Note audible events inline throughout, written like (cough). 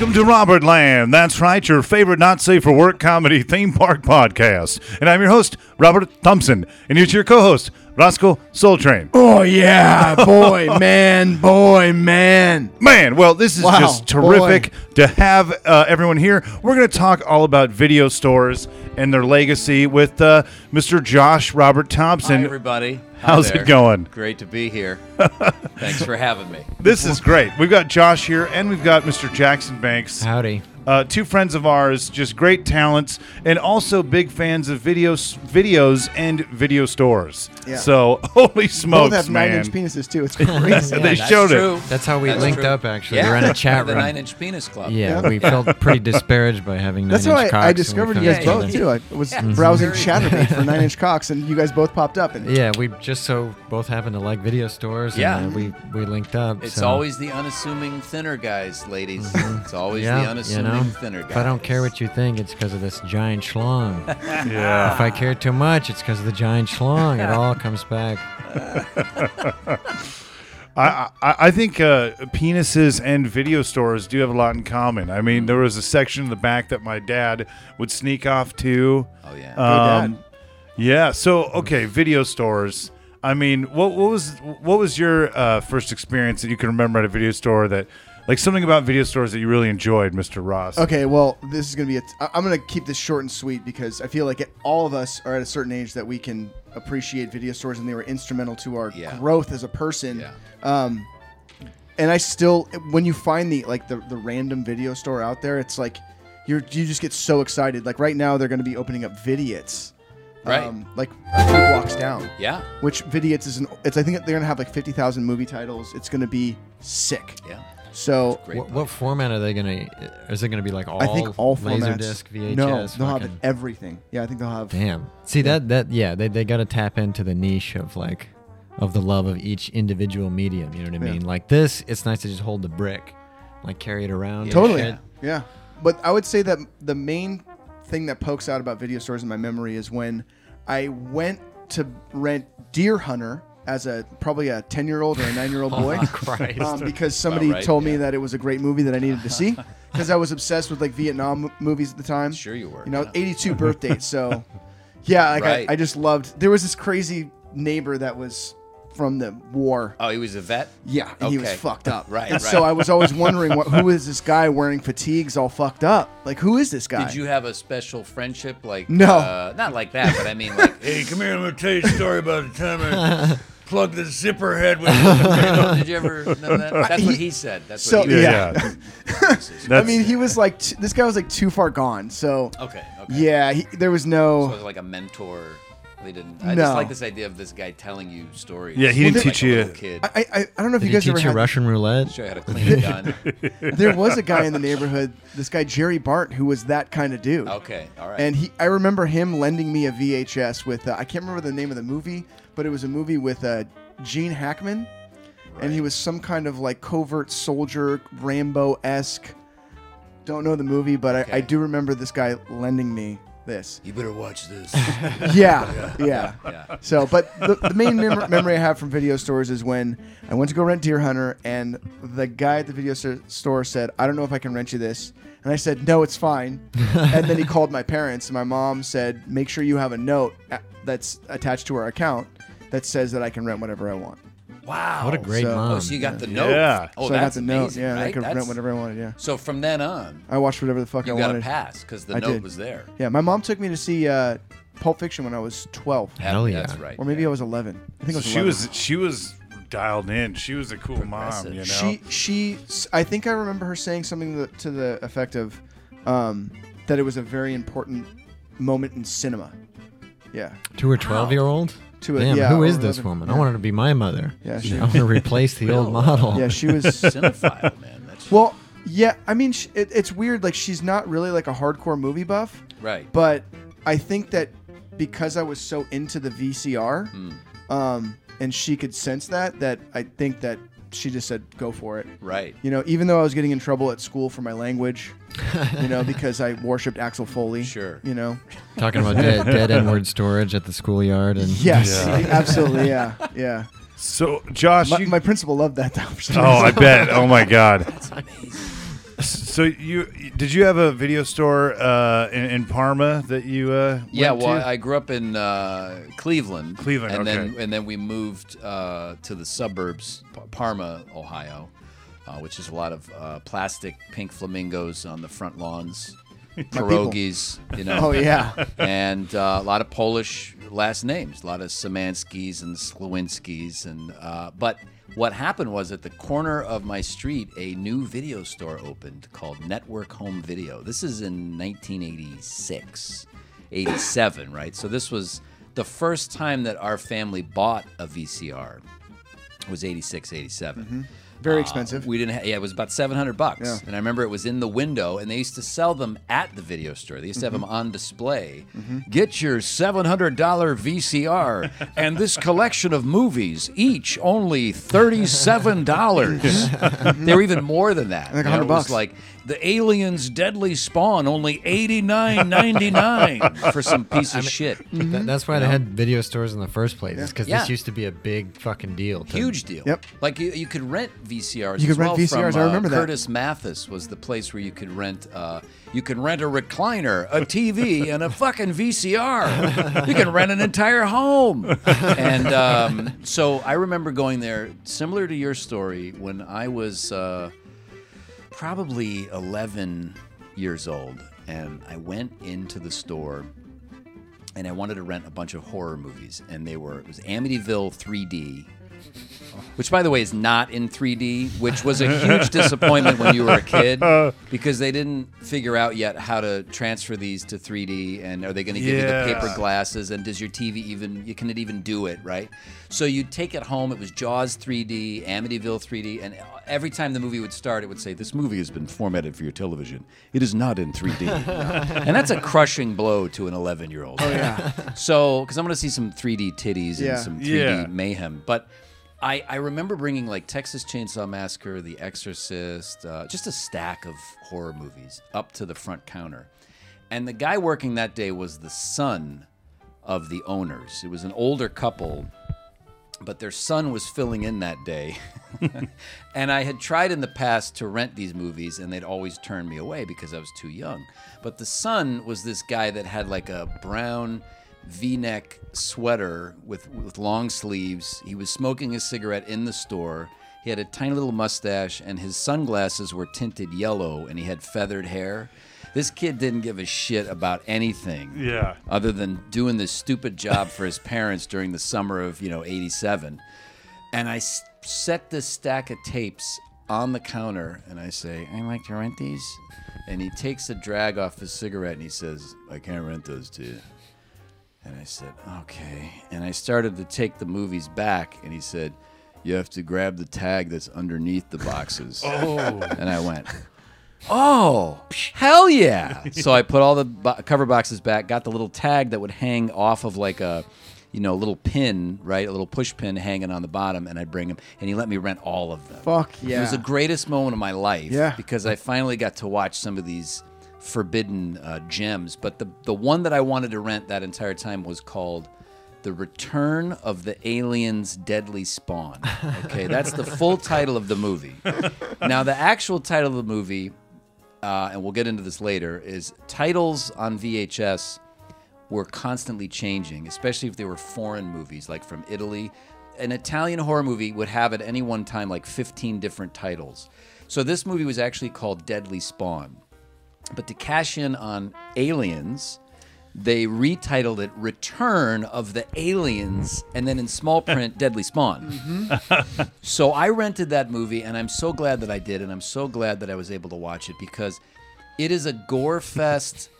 Welcome to Robert Land. That's right, your favorite not safe for work comedy theme park podcast. And I'm your host, Robert Thompson. And here's your co host, Roscoe Soul Train. Oh yeah, boy, (laughs) man, boy, man. Man, well, this is Wow, just terrific to have uh, everyone here. We're going to talk all about video stores and their legacy with uh, Mr. Josh Robert Thompson. Hi, everybody. Hi How's it there. going? Great to be here. (laughs) Thanks for having me. This is great. We've got Josh here, and we've got Mr. Jackson Banks. Howdy. Uh, two friends of ours, just great talents, and also big fans of videos, videos and video stores. Yeah. So (laughs) holy smokes, Both smokes, have man! nine-inch penises too. It's (laughs) crazy. they That's showed true. it. That's how we That's linked true. up, actually. Yeah. We're in a chat the room. Nine Inch Penis Club. yeah, we felt (laughs) pretty disparaged by having nine That's how inch I, cocks. I when we discovered found you guys each both too. I was Yeah, browsing very Chaturbate for nine-inch cocks, and you guys both popped up. And Yeah, we just so both happened to like video stores. Yeah. and uh, we we linked up. It's so- always the unassuming thinner guys, ladies. It's always yeah, the you unassuming know. thinner guys. If I don't care what you think, it's because of this giant schlong. (laughs) Yeah. if I care too much, it's because of the giant schlong. It all comes back. (laughs) I, I, I think uh, penises and video stores do have a lot in common. I mean, there was a section in the back that my dad would sneak off to. Oh yeah. Um, dad. yeah. So okay, video stores. I mean, what what was what was your uh, first experience that you can remember at a video store that, like something about video stores that you really enjoyed, Mr. Ross? okay, well, this is gonna be. A t- I- I'm gonna keep this short and sweet because I feel like it, all of us are at a certain age that we can appreciate video stores, and they were instrumental to our Yeah. growth as a person. Yeah. Um, and I still, when you find the like the the random video store out there, it's like you're you just get so excited. Like right now, they're going to be opening up Vidiots, Right. Um, like a few blocks down. yeah. Which Vidiots is an? It's I think they're going to have like fifty thousand movie titles. It's going to be sick. Yeah. So What, what format are they gonna? Is it gonna be like all? I think all formats. laserdisc, VHS. No, they'll have everything. Yeah, I think they'll have. Damn. See that that yeah, they they got to tap into the niche of like of the love of each individual medium, you know what I Yeah. mean? Like this, it's nice to just hold the brick, like carry it around. and Totally. shit. Yeah. But I would say that the main thing that pokes out about video stores in my memory is when I went to rent Deer Hunter as a probably a 10 year old or a 9 year old boy. (laughs) Christ. Um, because somebody right, told me that it was a great movie that I needed to see (laughs) because I was obsessed with like Vietnam mo- movies at the time. Sure you were. You know, yeah. 82 (laughs) birthday. So, yeah, like Right. I, I just loved. There was this crazy neighbor that was from the war. Oh, he was a vet. Yeah, and he was Okay. fucked up. (laughs) Right, And right. so I was always wondering, what, who is this guy wearing fatigues, all fucked up? Like, who is this guy? Did you have a special friendship like? No. Uh, not like that, but I mean like. (laughs) Hey, come here. I'm gonna tell you a story about the time I plugged the zipper head with. (laughs) did you ever know that? That's what He- he said. That's so- what he Yeah. Yeah. yeah. I That's- mean, he was like, t- this guy was like too far gone. So, Okay. Okay. yeah, he, there was So it no. was like a mentor. They didn't. I No. just like this idea of this guy telling you stories. Yeah, he Well, didn't there- teach a you. little kid. I, I, I don't know if Did you you guys ever teach you had. Russian roulette? Show you how to clean a gun. (laughs) There was a guy in the neighborhood, this guy Jerry Bart, who was that kind of dude. Okay. All right. And he, I remember him lending me a VHS with, uh, I can't remember the name of the movie, but it was a movie with uh, Gene Hackman, and he was some kind of like covert soldier, Rambo esque. Don't know the movie, but I, I Okay. do remember this guy lending me this. You better watch this. (laughs) Yeah, yeah. yeah. So, but the, the main mem- memory I have from video stores is when I went to go rent Deer Hunter, and the guy at the video sto- store said, "I don't know if I can rent you this," and I said, "No, it's fine." (laughs) and then he called my parents, and my mom said, "Make sure you have a note uh, that's attached to our account that says that I can rent whatever I want." Wow. What a great So- mom. Oh, so you got the note. Yeah. Oh, so I got that's the note. amazing, Yeah, and I could That's- rent whatever I wanted. Yeah, So from then on, I watched whatever the fuck I wanted. you I got a pass because the I note did. was there. Yeah, my mom took me to see uh, Pulp Fiction when I was 12, Hell yeah. That's right. or maybe I was 11. I think it was. She 11. was she was dialed in. She was a cool mom. Progressive. You know. She she s- I think I remember her saying something to the effect of um, that it was a very important moment in cinema. Yeah. To her twelve-year-old. To a, Damn, yeah, who or is this 11. woman? Yeah. I want her to be my mother. Yeah, You she- know, I want to replace the old model. Yeah, she was. (laughs) Cinephile, man. That's well, yeah. I mean, sh it, it's weird. Like she's not really like a hardcore movie buff, right. but I think that because I was so into the VCR, Hmm. um, and she could sense that, that I think that she just said go for it. Right. You know, even though I was getting in trouble at school for my language, you know, (laughs) because I worshipped Axel Foley. Sure. You know. Talking about dead, dead (laughs) N-word storage at the schoolyard and Yes, Yeah. (laughs) absolutely, yeah, yeah. so Josh, My, you, my principal loved that though. for some oh, I reason. bet. Oh my God. That's amazing. So you did you have a video store uh, in, in Parma that you uh, Yeah, well, to? I grew up in uh, Cleveland. Cleveland, and then and then we moved uh, to the suburbs, Parma, Ohio, uh, which is a lot of uh, plastic pink flamingos on the front lawns, pierogies, you know. Oh yeah. (laughs) and uh, a lot of Polish last names, a lot of Samanskis and Slawinskis, and uh, but what happened was at the corner of my street, a new video store opened called Network Home Video. This is in 1986, 87, (coughs) right? So this was the first time that our family bought a VCR. Was 86, 87. Mm-hmm. Very Uh, expensive. we didn't. Ha- yeah, it was about seven hundred bucks, Yeah. and I remember it was in the window, and they used to sell them at the video store. They used to have Mm-hmm. them on display. Get your seven hundred dollar VCR (laughs) and this collection of movies, each only thirty seven dollars. (laughs) they were even more than that. Like 100 bucks. like the aliens' deadly spawn, only eighty nine ninety nine (laughs) for some piece of shit. Th- that's why they had video stores in the first place. Because Yeah. this used to be a big fucking deal. to- Huge deal. Yep. Like you, you could rent VCRs. You could as rent well VCRs, From, I uh, remember that. Curtis Mathes was the place where you could rent. Uh, you can rent a recliner, a TV, (laughs) and a fucking VCR. you can rent an entire home. (laughs) And um, so I remember going there, similar to your story, when I was uh, probably 11 years old, and I went into the store and I wanted to rent a bunch of horror movies, and they were it was Amityville 3D, which by the way is not in 3D, which was a huge disappointment when you were a kid because they didn't figure out yet how to transfer these to 3D, and are they going to give you the paper glasses, and does your TV even you can it even do it right? So you'd take it home. It was Jaws 3D, Amityville 3D, and every time the movie would start, it would say, "This movie has been formatted for your television. It is not in 3D," (laughs) and that's a crushing blow to an 11 year old. Oh yeah. So, because I'm going to see some 3D titties Yeah. and some 3D Yeah. mayhem, but. I, I remember bringing like Texas Chainsaw Massacre, The Exorcist, uh, just a stack of horror movies up to the front counter. And the guy working that day was the son of the owners. It was an older couple, but their son was filling in that day. (laughs) and I had tried in the past to rent these movies, and they'd always turn me away because I was too young. But the son was this guy that had like a brown V-neck sweater with with long sleeves. He was smoking a cigarette in the store. He had a tiny little mustache, and his sunglasses were tinted yellow, and he had feathered hair. This kid didn't give a shit about anything Yeah. other than doing this stupid job for his (laughs) parents during the summer of you know 87 and i s- set this stack of tapes on the counter and i say i'd like to rent these and he takes a drag off his cigarette and he says i can't rent those to you and i said okay and i started to take the movies back and he said you have to grab the tag that's underneath the boxes (laughs) Oh. and i went Oh, hell yeah! so I put all the bo- cover boxes back, got the little tag that would hang off of like a, you know, little pin, right? A little push pin hanging on the bottom, and I'd bring him, and he let me rent all of them. Fuck yeah. It was the greatest moment of my life Yeah. because I finally got to watch some of these forbidden uh, gems. But the the one that I wanted to rent that entire time was called "The Return of the Aliens' Deadly Spawn." Okay, that's the full (laughs) title of the movie. Now, the actual title of the movie, uh, and we'll get into this later, is titles on VHS were constantly changing, especially if they were foreign movies, like from Italy. An Italian horror movie would have at any one time like 15 different titles. So this movie was actually called Deadly Spawn. But to cash in on Aliens, they retitled it Return of the Aliens, and then in small print, (laughs) Deadly Spawn. Mm-hmm. So I rented that movie, and I'm so glad that I did, and I'm so glad that I was able to watch it because it is a gore fest (laughs)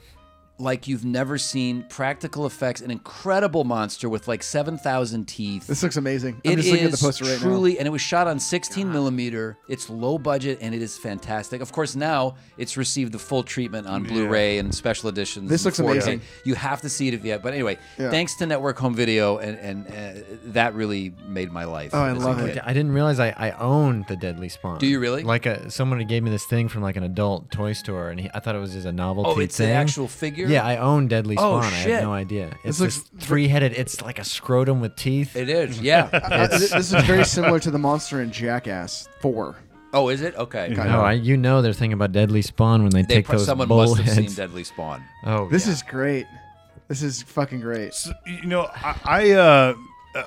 like you've never seen. Practical effects, an incredible monster with like seven thousand teeth. This looks amazing. I'm It just looking at the is poster right truly, and it was shot on 16 millimeter. It's low budget, and it is fantastic. Of course, now it's received the full treatment on Blu-ray and special editions. This and looks 4K. amazing. You have to see it if you have. But anyway, Yeah. thanks to Network Home Video, and and uh, that really made my life. Oh, I as a love it. kid. I didn't realize I, I owned the Deadly Spawn. Do you really? Like a someone gave me this thing from like an adult toy store, and he, I thought it was just a novelty Oh, it's the thing. actual figure. Yeah, I own Deadly Oh, Spawn. I shit. had no idea. It's looks- this three-headed. It's like a scrotum with teeth. It is, yeah. (laughs) Uh, th- this is very similar to the monster in Jackass 4. Oh, is it? Okay. Kind No, I, you know they're thinking about Deadly Spawn when they, They take pro- those someone must have seen bullheads. Deadly Spawn. Oh, This yeah. is great. This is fucking great. So, you know, I, I uh, uh,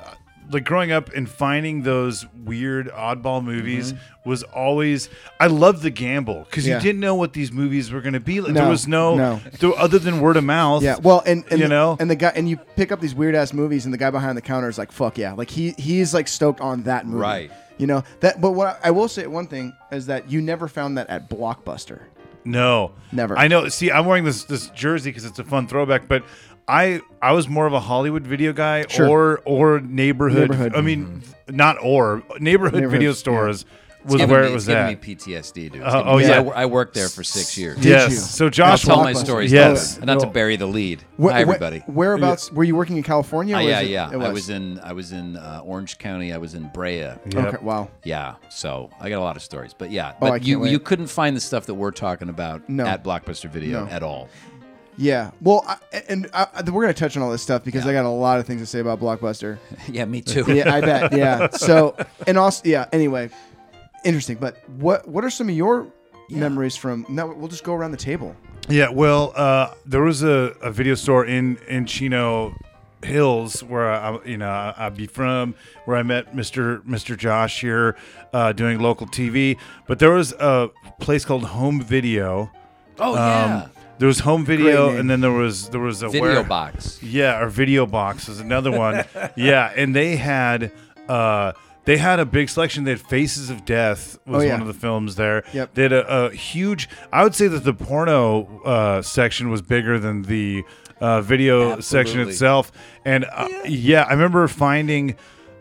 like growing up and finding those weird oddball movies was always. I loved the gamble because Mm-hmm. Yeah. you didn't know what these movies were going to be. Like, No, there was no, no. there- other than word of mouth. Yeah, well, and, and You the- know? and the guy, and you pick up these weird ass movies, and the guy behind the counter is like, "Fuck yeah!" Like he he's like stoked on that movie, Right. You know that. But what I, I will say one thing is that you never found that at Blockbuster. No, Never. I know. See, I'm wearing this this jersey because it's a fun throwback, but. I I was more of a Hollywood video guy Sure. or or neighborhood. Neighborhood. I mean, not or neighborhood Neighborhood, video yeah. stores was Giving where me, it was it's giving at. me PTSD, dude. It's Uh, giving oh, me- yeah. I, wo- I worked there for six years. Did yes. you? So I'll Josh, tell my Blockbuster. stories. Yes. later. Not to bury the lead. Where- Hi, everybody. where- whereabouts were you working in California? Uh, or yeah, is it- yeah. it I was in I was in uh, Orange County. I was in Brea. Yep. Okay, wow. Yeah, so I got a lot of stories, but yeah, Oh, but I can't you wait. you couldn't find the stuff that we're talking about No. at Blockbuster Video No. at all. Yeah. Well, I, and I, I- we're gonna touch on all this stuff because Yeah. I got a lot of things to say about Blockbuster. (laughs) yeah, me too. (laughs) yeah, I bet. (laughs) Yeah. So, and also, yeah. Anyway, interesting. But what what are some of your memories from? No, we'll just go around the table. Yeah, well, uh, there was a, a video store in in Chino Hills where I, you know I, I'd be from, where I met Mister Mister Josh here, uh, doing local TV. But there was a place called Home Video. Oh yeah, Um, there was Home Video, and then there was there was a video where- box. Yeah, or Video Box was another one. (laughs) yeah, and they had uh they had a big selection. They had Faces of Death was Oh, yeah. one of the films there. Yep. They had a, a huge. I would say that the porno uh, section was bigger than the uh, video section itself. And uh, yeah. I remember finding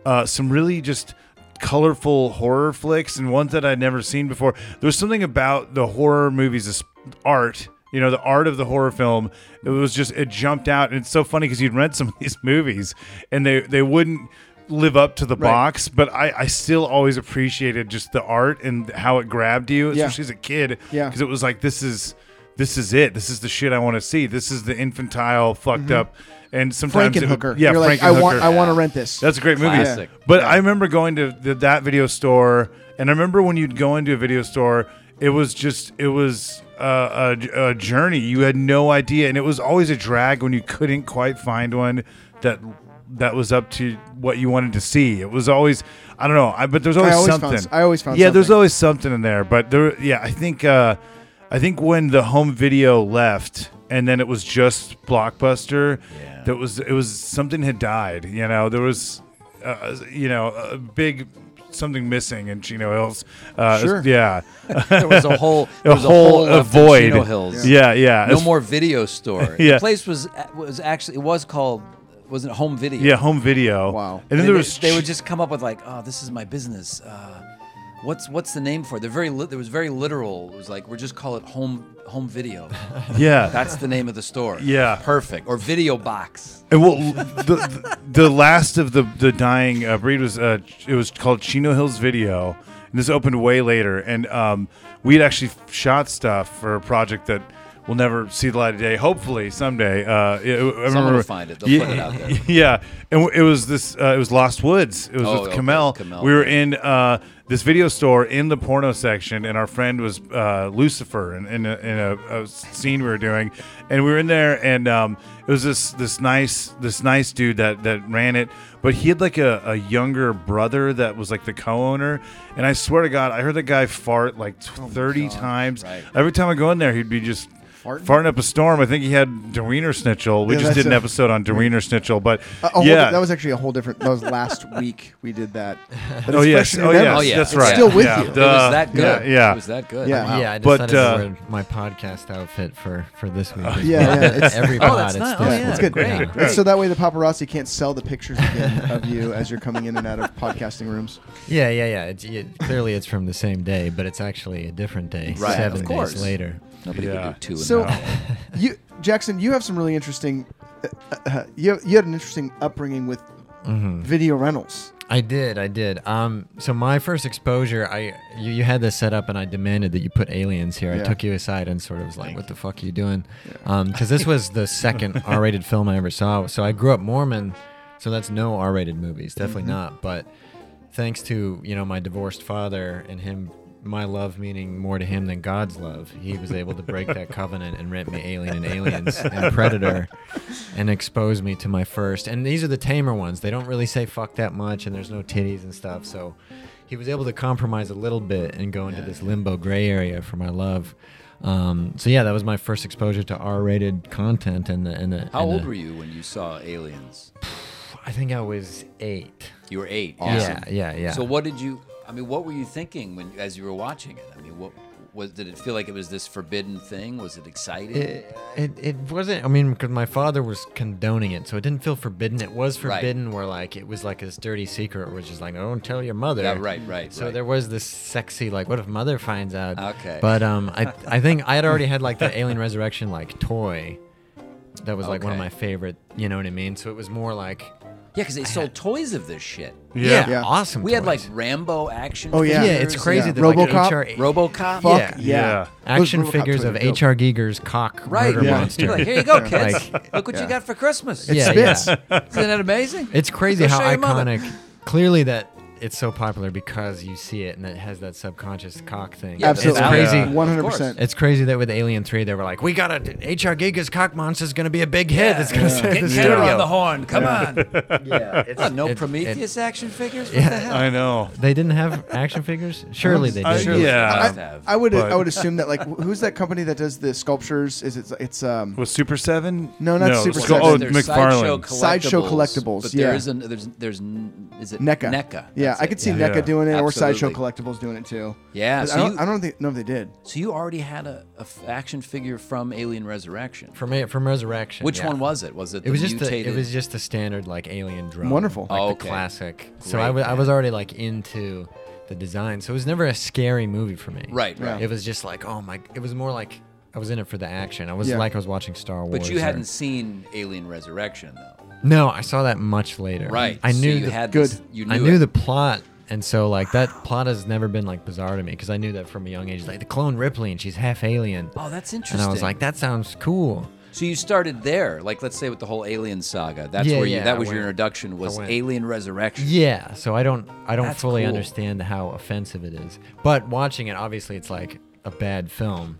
uh, some really just colorful horror flicks and ones that I'd never seen before. There was something about the horror movies, this art, you know, the art of the horror film. It was just it jumped out, and it's so funny because you'd rent some of these (laughs) movies and they they wouldn't live up to the Right. box, but I, I still always appreciated just the art and how it grabbed you, Yeah. especially as a kid. Yeah. because it was like this is this is it. This is the shit I want to see. This is the infantile, fucked up, and sometimes it would- Frankenhooker. yeah, Mm-hmm. You're like, I want, Frankenhooker. I want to rent this. That's a great movie. Classic. But I remember going to the, that video store, and I remember when you'd go into a video store, it was just it was uh, a, a journey. You had no idea, and it was always a drag when you couldn't quite find one that that was up to what you wanted to see. It was always I don't know, I, but there's always, always something. found- I always found yeah, there's always something in there. But there, yeah, I think uh, I think when the home video left, and then it was just blockbuster. Yeah. That was it was something had died. You know, there was uh, you know a big something missing in Chino Hills. Uh, Sure. Yeah, (laughs) (laughs) There was a whole a there was whole a in void. Chino Hills. Yeah, yeah. No It's- more video store. (laughs) Yeah. The place was was actually it was called wasn't it home video. Yeah, home video. Wow. And then they, there was they would just come up with like, oh, this is my business. Uh, what's what's the name for it? They're very li- it was very literal. It was like we're just call it home home video. (laughs) yeah. That's the name of the store. Yeah. perfect. Or video box. And well, the, the the last of the the dying uh, breed was uh, it was called Chino Hills Video, and this opened way later. And um, we had actually shot stuff for a project that will never see the light of day. Hopefully someday. Uh, it, I Someone will find it. They'll yeah, put it out there. (laughs) Yeah, and it was this. Uh, it was Lost Woods. It was Oh, with Kamel. Kamel. We were in uh, this video store in the porno section, and our friend was uh, Lucifer in, in, a, in a, a scene we were doing, and we were in there, and um, it was this this nice this nice dude that that ran it, but he had like a, a younger brother that was like the co-owner, and I swear to God, I heard the guy fart like thirty times. Right. Every time I go in there, he'd be just. Farting? Farting up a storm. I think he had Der Wienerschnitzel. We Yeah, just did an a- episode on Der Wienerschnitzel, but A- a yeah, di- that was actually a whole different. That was last (laughs) week we did that. But Oh it's yes, fresh in your oh memory. yes, Oh, yeah. that's It's right. still with yeah. you. It It was that good. Yeah, yeah. It was that good. Yeah. Wow. Yeah, I But, decided uh, to wear my podcast outfit for for this week. Yeah, yeah, (laughs) it's- Every Oh, pod, that's it's nice. Oh, yeah. It's good. Great, It's so that way the paparazzi can't sell the pictures again of you as you're coming in and out of podcasting rooms. Yeah, yeah, yeah. It's, it, clearly, it's from the same day, but it's actually a different day. Right, seven of course. days later. Nobody Yeah. could do two in So, that. (laughs) you Jackson, you have some really interesting. Uh, uh, you you had an interesting upbringing with video rentals. I did, I did. Um, so my first exposure, I you, you had this set up, and I demanded that you put aliens here. Yeah. I took you aside and sort of was like, "What the fuck are you doing?" Because this was the second (laughs) R-rated film I ever saw. So I grew up Mormon, so that's no R-rated movies, definitely Mm-hmm. not. But thanks to you know my divorced father and him my love meaning more to him than God's love, he was able to break that covenant and rent me Alien and Aliens and Predator and expose me to my first. And these are the tamer ones. They don't really say fuck that much and there's no titties and stuff. So he was able to compromise a little bit and go into this limbo gray area for my love. Um, so yeah, that was my first exposure to R-rated content. And the, and the, How and old the- were you when you saw Aliens? I think I was eight. You were eight. Yeah, yeah, yeah. So what did you? I mean, what were you thinking when as you were watching it? I mean, what was? Did it feel like it was this forbidden thing? Was it exciting? It, it, it wasn't. I mean, because my father was condoning it, so it didn't feel forbidden. It was forbidden, where like it was like this dirty secret, which is like, don't tell your mother. Yeah, right, right, So right. there was this sexy, like, what if mother finds out? Okay. But um, I (laughs) I think I had already had like the Alien Resurrection like toy. That was like one of my favorite. You know what I mean? So it was more like, yeah, because they sold toys of this shit. Yeah. Yeah. awesome. We had like toys. Rambo action. Oh, yeah. yeah, figures. it's crazy Yeah. that like RoboCop? HR RoboCop. Fuck Yeah. yeah. Yeah. action Those RoboCop figures of toys are dope. HR Giger's cock Right. murder Yeah. monster. You're like, here you go, (laughs) kids. Like- Look what you got for Christmas. It Yeah, spits. Isn't that amazing? It's crazy Go how show your mother. iconic. Clearly, that it's so popular because you see it and it has that subconscious cock thing. Yeah, Absolutely. It's crazy. Yeah. 100%. It's crazy that with Alien Three, they were like, "We got a HR Giger's cock monster is going to be a big hit. It's going to save Get the Taylor on the horn. Come on. (laughs) yeah, it's, Oh, no it- Prometheus action figures? What Yeah. the hell? I know. they didn't have action figures. Surely they I- did. Surely yeah. I. I would But- I would assume that like who's that company that does the sculptures? Is it it's um Was Super Seven? No, not Super Sco- Seven. Oh, There's Sideshow McFarlane. Sideshow Collectibles, But yeah. there is an, there's there's n- is it NECA. NECA. Yeah, That's I could see yeah. NECA Yeah. doing it or Sideshow Absolutely. Collectibles doing it too. Yeah, I so don't, you- I don't think, know if they did. So you already had a, a f- action figure from Alien Resurrection. From A- from Resurrection. Which yeah. one was it? Was it the It was just the, mutated? it was just the standard like alien drone. Wonderful. like Oh, the okay. classic. So Great, I was I was already like into the design. So it was never a scary movie for me. right, Yeah. right. It was just like, oh my! It was more like I was in it for the action. I was Yeah. like I was watching Star Wars. But you or- hadn't seen Alien Resurrection though, No, I saw that much later. right? I so knew you the, had Good. This, you knew I knew it. the plot, and so like that plot has never been like bizarre to me because I knew that from a young age. Like the clone Ripley, and she's half alien. Oh, that's interesting. And I was like, that sounds cool. so you started there, like let's say with the whole Alien saga. That's Yeah, where you yeah, that was your introduction was Alien Resurrection. Yeah, so I don't I don't That's fully cool. understand how offensive it is. But watching it, obviously, it's like a bad film.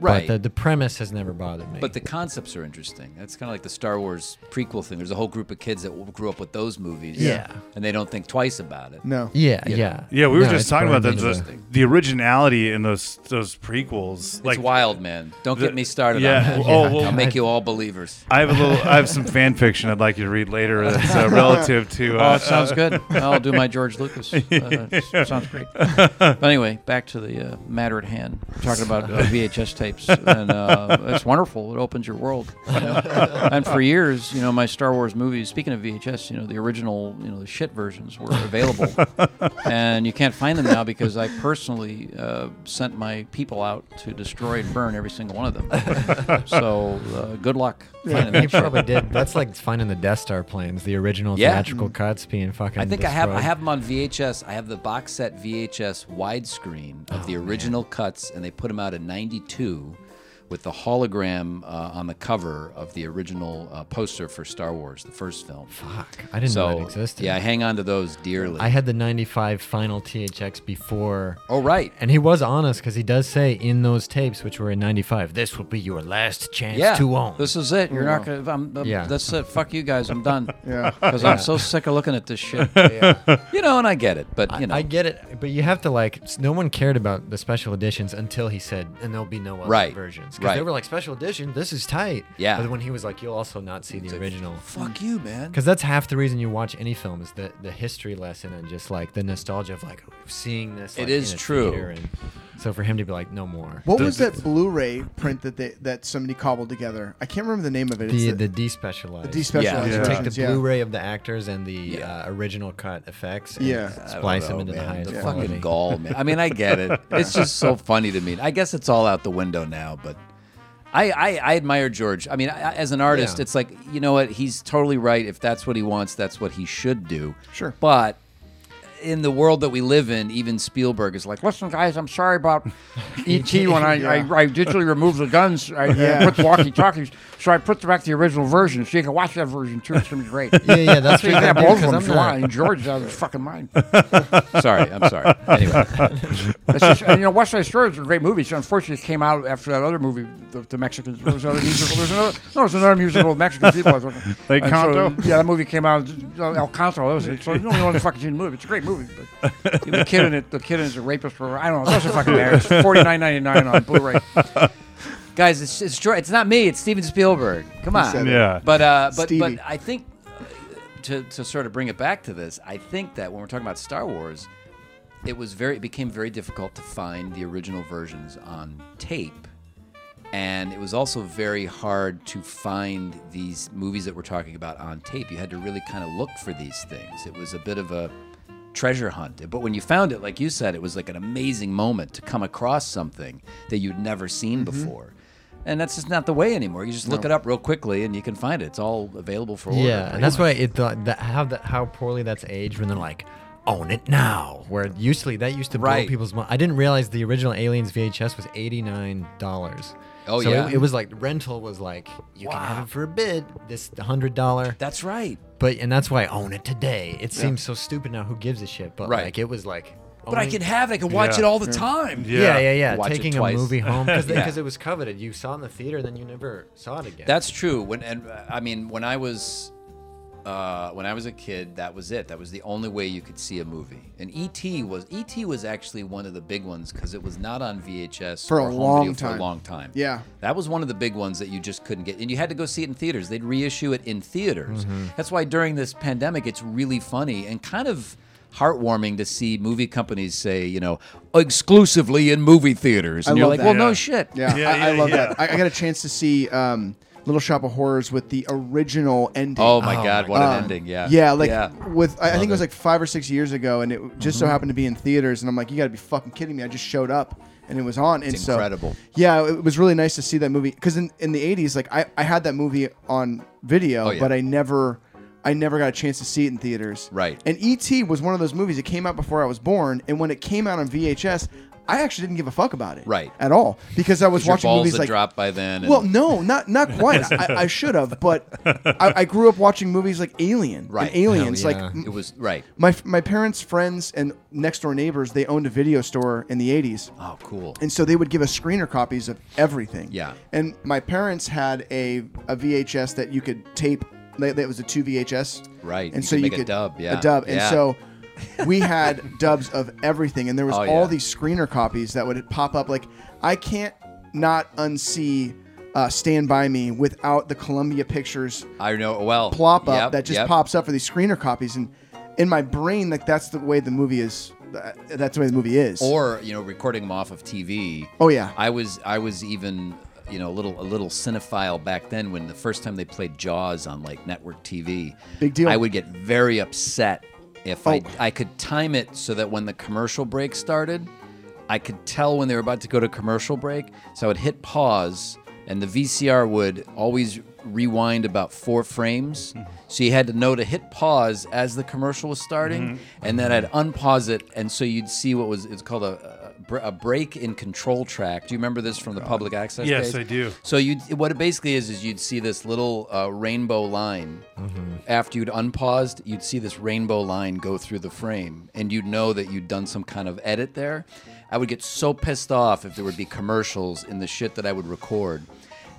Right. But the, the premise has never bothered me. But the concepts are interesting. It's kind of like the Star Wars prequel thing. There's a whole group of kids that grew up with those movies. Yeah. And they don't think twice about it. No. yeah, you yeah, know. Yeah, we were No, just talking about that. The, the originality in those those prequels. It's wild, man. Don't the- get me started yeah, on that. oh, well- I'll make you all believers. I have a little. I have some fan fiction I'd like you to read later. That's uh, (laughs) relative to. Uh, Oh, it sounds good. (laughs) I'll do my George Lucas. Uh, (laughs) sounds great. But anyway, back to the uh, matter at hand. We're talking about uh, VHS tapes, and uh, it's wonderful. It opens your world. you (laughs) know? And for years, you know, my Star Wars movies. Speaking of VHS, you know, the original, you know, the shit versions were available, (laughs) and you can't find them now because I personally uh, sent my people out to destroy and burn every single one of them. (laughs) so uh, good luck finding you that probably did. That's like finding the Death Star planes, the original Yeah. theatrical cuts being fucking. I think I have I have them on VHS. I have the box set VHS widescreen of the original cuts, and they put them out in '92 do with the hologram uh, on the cover of the original uh, poster for Star Wars, the first film. Fuck, I didn't so know that existed. yeah, I hang on to those dearly. I had the '95 final THX before. oh right, And he was honest because he does say in those tapes, which were in '95, this will be your last chance yeah, to own. this is it. You're not gonna. I'm, I'm- Yeah. that's it. Fuck you guys. I'm done. (laughs) Yeah. Because I'm so sick of looking at this shit. (laughs) You know, and I get it, but you know, I get it, but you have to like. No one cared about the special editions until he said, "And there'll be no other Right, versions." Because they were like, "Special edition, this is tight." Yeah. But when he was like, "You'll also not see the original," fuck you, man. because that's half the reason you watch any film is the the history lesson and just like the nostalgia of like seeing this. It like, is in a true. And so for him to be like, "No more," What was that Blu-ray print that they that somebody cobbled together? I can't remember the name of it. It's the the, the despecialized. the despecialized Yeah. You Yeah. take versions. the yeah. Blu-ray of the actors and the Yeah. uh, original cut effects. And Yeah. I don't splice them know, into the highest The quality. fucking gall, man. I mean, I get it. It's just so (laughs) funny to me. I guess it's all out the window now, but I, I, I admire George. I mean, I, as an artist, Yeah. it's like you know what? He's totally right. If that's what he wants, that's what he should do. Sure. But in the world that we live in, even Spielberg is like, listen, guys, I'm sorry about E.T. (laughs) when I, I, I digitally removed the guns, I, Yeah. I put the walkie-talkies, so I put back the original version, so you can watch that version too. It's gonna be great. (laughs) Yeah, yeah, that's So what you you can have gotta both of 'cause them I'm if you want. And George is out of his fucking mind. (laughs) sorry, I'm sorry. Anyway, (laughs) just, and, you know, West Side Story is a great movie. So unfortunately, it came out after that other movie, the, the Mexicans. There was another musical. There was another, no, there was another musical with Mexican people. I was looking- Like and so, yeah, that movie came out. uh, Encanto. That was it. So you only want to fucking see the movie. It's a great movie, but the kid in it, the kid in it is a rapist. For I don't know. That's a fucking marriage. Forty nine ninety nine on Blu-ray. Guys, it's it's. It's not me. It's Steven Spielberg. Come on. Yeah. But uh, but Stevie. but I think uh, to to sort of bring it back to this, I think that when we're talking about Star Wars, it was very it became very difficult to find the original versions on tape. And it was also very hard to find these movies that we're talking about on tape. You had to really kind of look for these things. It was a bit of a treasure hunt. But when you found it, like you said, it was like an amazing moment to come across something that you'd never seen before. And that's just not the way anymore. You just look it up real quickly and you can find it. It's all available for order. Yeah, and that's much. why it thought that how that how poorly that's aged when they're like, own it now. Where usually that used to blow Right. people's mind. I didn't realize the original Aliens VHS was eighty nine dollars. Oh, so yeah? it, it was like rental was like you can have it for a bid. This hundred dollar. That's right. But and that's why I own it today. It seems so stupid now. Who gives a shit? But Right. like it was like. But I can have it. I can watch Yeah. it all the time. Yeah, yeah, yeah. Watch it Taking a twice. movie home because (laughs) Yeah. it was coveted. You saw it in the theater, and then you never saw it again. That's true. When and uh, I mean, when I was uh, when I was a kid, that was it. That was the only way you could see a movie. And ET was ET was actually one of the big ones because it was not on VHS For a or home long video for time. a long time. Yeah. that was one of the big ones that you just couldn't get, and you had to go see it in theaters. They'd reissue it in theaters. That's why during this pandemic, it's really funny and kind of heartwarming to see movie companies say, you know, exclusively in movie theaters, and I you're love like, that. well, no shit. Yeah, Yeah, I, I love yeah. that. I, I got a chance to see um, Little Shop of Horrors with the original ending. Oh my Oh God, my what Um, an ending! Yeah, Yeah, like yeah. with I, I think it was like five or six years ago, and it just so happened to be in theaters, and I'm like, you got to be fucking kidding me! I just showed up, and it was on, and It's so incredible. yeah, it was really nice to see that movie because in, in the '80s, like I, I had that movie on video, Oh, yeah. but I never I never got a chance to see it in theaters. Right. And E.T. was one of those movies that came out before I was born, and when it came out on VHS, I actually didn't give a fuck about it, Right. at all, because I was watching movies like dropped by then. and- well, no, not not (laughs) quite. I, I should have, but I, I grew up watching movies like Alien, and Right. Aliens. Hell Like yeah. it was right. my my parents' friends and next door neighbors, they owned a video store in the '80s, Oh, cool. and so they would give us screener copies of everything. Yeah. And my parents had a a VHS that you could tape. That was a two VHS. Right. And You so could you make a could dub, yeah. A dub, and Yeah. so. (laughs) we had dubs of everything, and there was Oh, all yeah. these screener copies that would pop up. Like I can't not unsee uh, "Stand by Me" without the Columbia Pictures I know. Well, plop up yep, that just yep. pops up for these screener copies, and in my brain, like that's the way the movie is. That's the way the movie is. Or you know, recording them off of TV. oh yeah, I was I was even you know a little a little cinephile back then when the first time they played Jaws on like network TV. Big deal. I would get very upset if I Oh. I could time it so that when the commercial break started, I could tell when they were about to go to commercial break. So I would hit pause, and the VCR would always rewind about four frames. Mm-hmm. So you had to know to hit pause as the commercial was starting, mm-hmm. and then I'd unpause it, and so you'd see what was it's called a, br- a break in control track. Do you remember this from the public access? Yes, days? I do. So you what it basically is is you'd see this little uh, rainbow line. After you'd unpaused, you'd see this rainbow line go through the frame, and you'd know that you'd done some kind of edit there. I would get so pissed off if there would be commercials in the shit that I would record.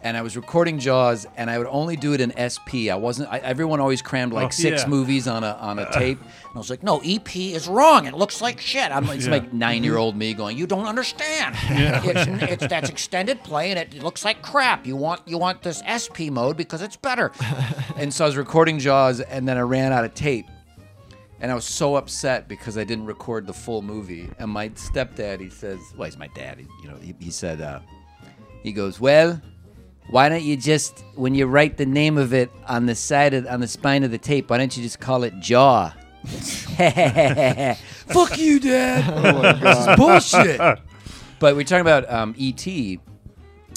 And I was recording Jaws, and I would only do it in SP. I wasn't. I, everyone always crammed like Oh, six yeah. movies on a on a tape. And I was like, "No, EP is wrong. It looks like shit." I'm it's Yeah. like nine year old me going, "You don't understand. It's, it's that's extended play, and it looks like crap. You want you want this SP mode because it's better." (laughs) and so I was recording Jaws, and then I ran out of tape, and I was so upset because I didn't record the full movie. And my stepdad, he says, "Well, he's my dad. He, you know, he, he said, uh, he goes, well." Why don't you just, when you write the name of it on the side of, on the spine of the tape, why don't you just call it Jaw? (laughs) Fuck you, Dad. (laughs) this is bullshit. But we're talking about um, E.T.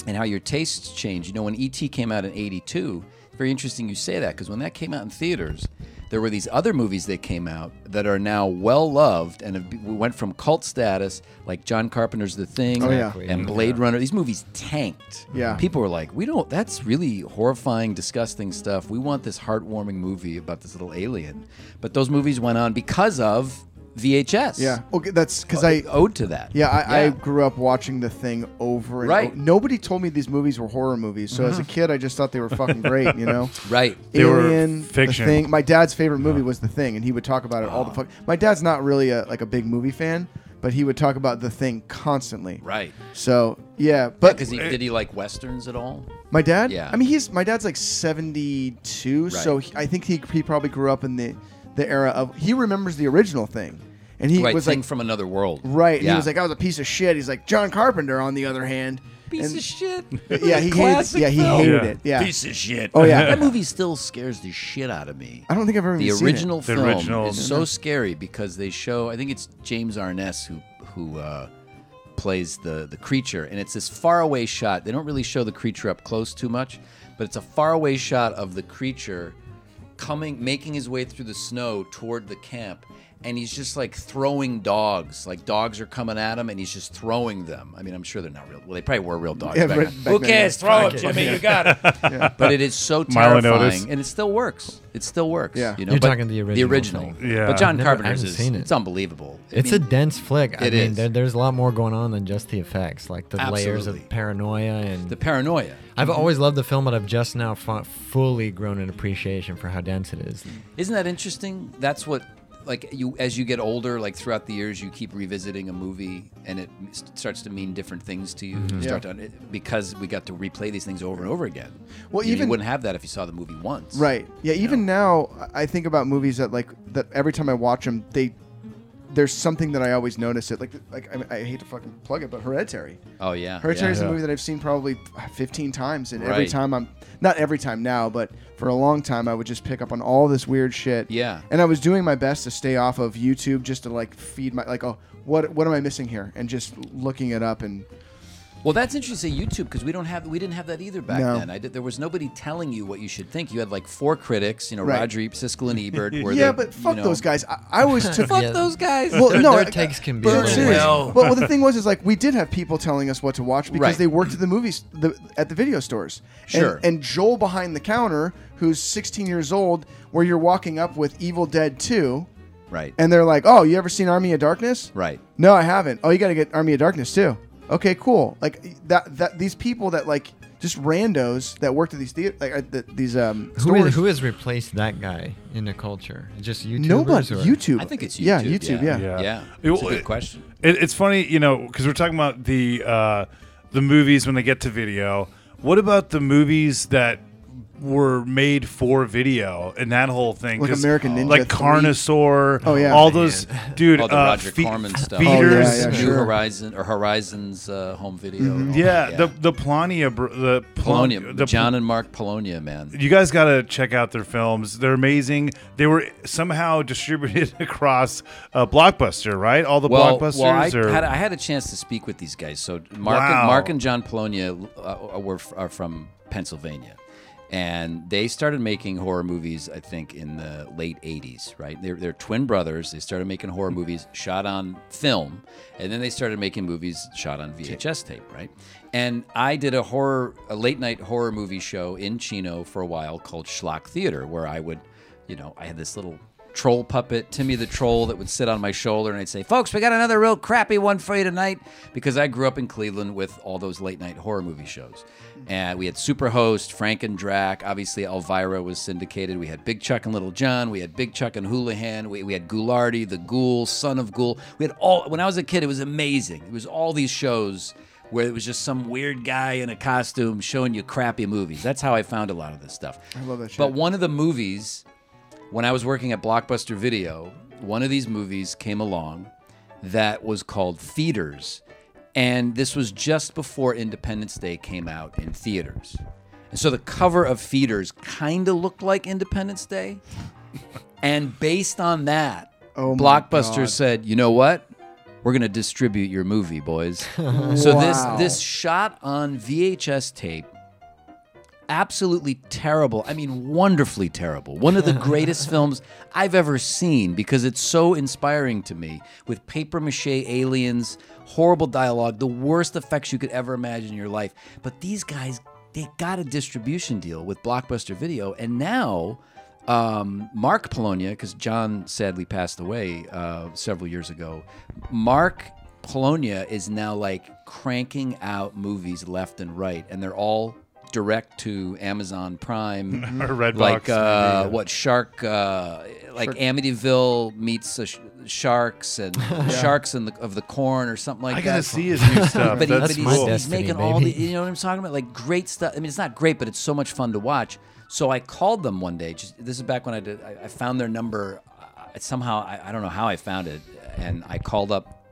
and how your tastes change. You know, when E.T. came out in '82, very interesting you say that because when that came out in theaters, there were these other movies that came out that are now well loved and have, went from cult status, like John Carpenter's The Thing Oh, yeah. and Blade Runner. These movies tanked. Yeah. People were like, we don't, that's really horrifying, disgusting stuff. We want this heartwarming movie about this little alien. But those movies went on because of VHS. Yeah. Okay, that's because oh, I. owed to that. Yeah, I, I grew up watching the thing over and over. Right. over. Nobody told me these movies were horror movies, so as a mm-hmm. kid, I just thought they were fucking great. You know, (laughs) Right. They were Alien, fiction. The Thing. My dad's favorite movie was The Thing, and he would talk about it all the oh. fuck. My dad's not really a, like a big movie fan, but he would talk about The Thing constantly. Right. So yeah, but Because he did he like westerns at all? my dad. Yeah. I mean, he's my dad's like seventy-two, so Right. he, I think he he probably grew up in the the era of. He remembers the original thing, and he right. was thing like, from another world. right. Yeah. He was like, I was a piece of shit. He's like John Carpenter, on the other hand. piece and- of shit. (laughs) Yeah, he hated. Yeah, he film. hated Yeah. it. Yeah. Piece of shit. Oh yeah. (laughs) That movie still scares the shit out of me. I don't think I've ever The even seen original The film original- is so scary because they show. I think it's James Arness who who uh, plays the the creature, and it's this faraway shot. They don't really show the creature up close too much, but it's a faraway shot of the creature coming, making his way through the snow toward the camp. And he's just like throwing dogs. Like dogs are coming at him, and he's just throwing them. I mean, I'm sure they're not real. Well, they probably were real dogs. Yeah, back but then. back Who then, cares? yeah. Throw it, Jimmy. You got it. (laughs) but it is so terrifying, and it still works. It still works. Yeah. you know. You're but talking the The original original. thing. Yeah. But John Never- Carpenter's haven't is seen it. it's unbelievable. I It's a dense flick. I it mean, is. There, there's a lot more going on than just the effects, like the layers of paranoia and. the paranoia. I've always loved the film, but I've just now fu- fully grown an appreciation for how dense it is. Isn't that interesting? That's what like you as you get older, like throughout the years, you keep revisiting a movie, and it starts to mean different things to you. Mm-hmm. You start to because we got to replay these things over and over again. Well, You know, you wouldn't have that if you saw the movie once. Right. Yeah. Even now, I think about movies that like that. Every time I watch them, they there's something that I always notice. It like like I, I hate to fucking plug it, but Hereditary. Oh yeah. Hereditary is yeah. a movie that I've seen probably 15 times, and every time I'm not every time now, but for a long time I would just pick up on all this weird shit. Yeah. And I was doing my best to stay off of YouTube just to like feed my like oh what what am I missing here and just looking it up and Well, that's interesting. You say YouTube because we don't have we didn't have that either back No. then. I did, there was nobody telling you what you should think. You had like four critics, you know, Right. Roger Ebert, Siskel and Ebert. (laughs) Where yeah, they, but fuck you know, those guys. I, I always (laughs) took Fuck Yeah. those guys. Well, Their- no, their I- takes can be But a I'm little serious. well. Well, well, the thing was, is like we did have people telling us what to watch because Right. they worked at the movies the, at the video stores. And- Sure. And, Joel behind the counter, who's 16 years old, where you're walking up with Evil Dead 2, right. and they're like, "Oh, you ever seen Army of Darkness?" right. No, I haven't. Oh, you got to get Army of Darkness too. Okay, cool. Like that. That these people that like just randos that worked at these theater, like uh, the, these um Who, stores. is, who has replaced that guy in the culture? Just YouTubers? Nobody. or- YouTube. I think it's YouTube. Yeah, YouTube. Yeah. Yeah. Yeah. It- It's a good question. It, it's funny, you know, because we're talking about the uh, the movies when they get to video. What about the movies that were made for video and that whole thing? Like 'Cause, American Ninja like 3. Carnosaur. Oh, yeah. all those, dude. Oh, the uh, Roger fe- Corman stuff. Oh, yeah, Feeders. yeah, New sure. Horizon or Horizons uh, home video. Mm-hmm. Yeah, the the Polonia, br- the Polon- Polonia, the John and Mark Polonia, man. You guys got to check out their films. They're amazing. They were somehow distributed (laughs) across uh, Blockbuster, right? All the Well, blockbusters. well, I or, had I had a chance to speak with these guys. So Mark Wow. and, Mark and John Polonia uh, were are from Pennsylvania, and they started making horror movies. I think in the late '80s, right? They're, they're twin brothers. They started making horror mm-hmm. movies shot on film, and then they started making movies shot on VHS tape, right? And I did a horror, a late night horror movie show in Chino for a while called Schlock Theater, where I would, you know, I had this little troll puppet, Timmy the troll, that would sit on my shoulder, and I'd say, "Folks, we got another real crappy one for you tonight," because I grew up in Cleveland with all those late night horror movie shows, and we had Superhost, Frank and Drac. Obviously, Elvira was syndicated. We had Big Chuck and Little John. We had Big Chuck and Hoolihan. We, we had Ghoulardi, the Ghoul, Son of Ghoul. We had all. When I was a kid, it was amazing. It was all these shows where it was just some weird guy in a costume showing you crappy movies. That's how I found a lot of this stuff. I love that shit. But one of the movies, when I was working at Blockbuster Video, one of these movies came along that was called Feeders. And this was just before Independence Day came out in theaters. And so the cover of Feeders kind of looked like Independence Day. and based on that, Oh Blockbuster said, you know what? We're going to distribute your movie, boys. (laughs) so this this shot on VHS tape absolutely terrible. I mean, wonderfully terrible. One of the (laughs) greatest films I've ever seen because it's so inspiring to me with paper mache aliens, horrible dialogue, the worst effects you could ever imagine in your life. But these guys, they got a distribution deal with Blockbuster Video, and now. Um, Mark Polonia, because John sadly passed away uh, several years ago. Mark Polonia is now like cranking out movies left and right, and they're all direct to Amazon Prime. (laughs) Or Redbox, like uh, maybe. what Shark, uh, like Amityville meets uh, sh- Sharks and (laughs) Sharks in the, of the Corn or something like that. I that. gotta see his new (laughs) stuff. But, he, That's but he's, cool. he's destiny, making all the, baby. you know what I'm talking about? Like great stuff. I mean, it's not great, but it's so much fun to watch. So I called them one day. Just this is back when I did. I, I found their number. Uh, somehow I, I don't know how I found it, and I called up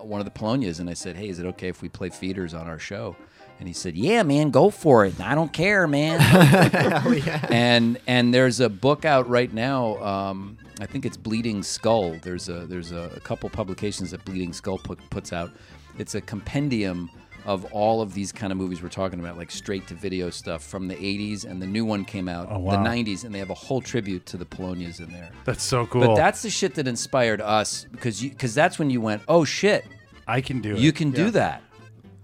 one of the Polonias and I said, "Hey, is it okay if we play feeders on our show?" And he said, "Yeah, man, go for it. I don't care, man." (laughs) And and there's a book out right now. Um, I think it's Bleeding Skull. There's a there's a, a couple publications that Bleeding Skull put, puts out. It's a compendium of all of these kind of movies we're talking about, like straight to video stuff from the 80s, and the new one came out Oh, wow. the 90s, and they have a whole tribute to the Polonias in there. That's so cool. But that's the shit that inspired us because because that's when you went, oh shit, I can do it. you can do that.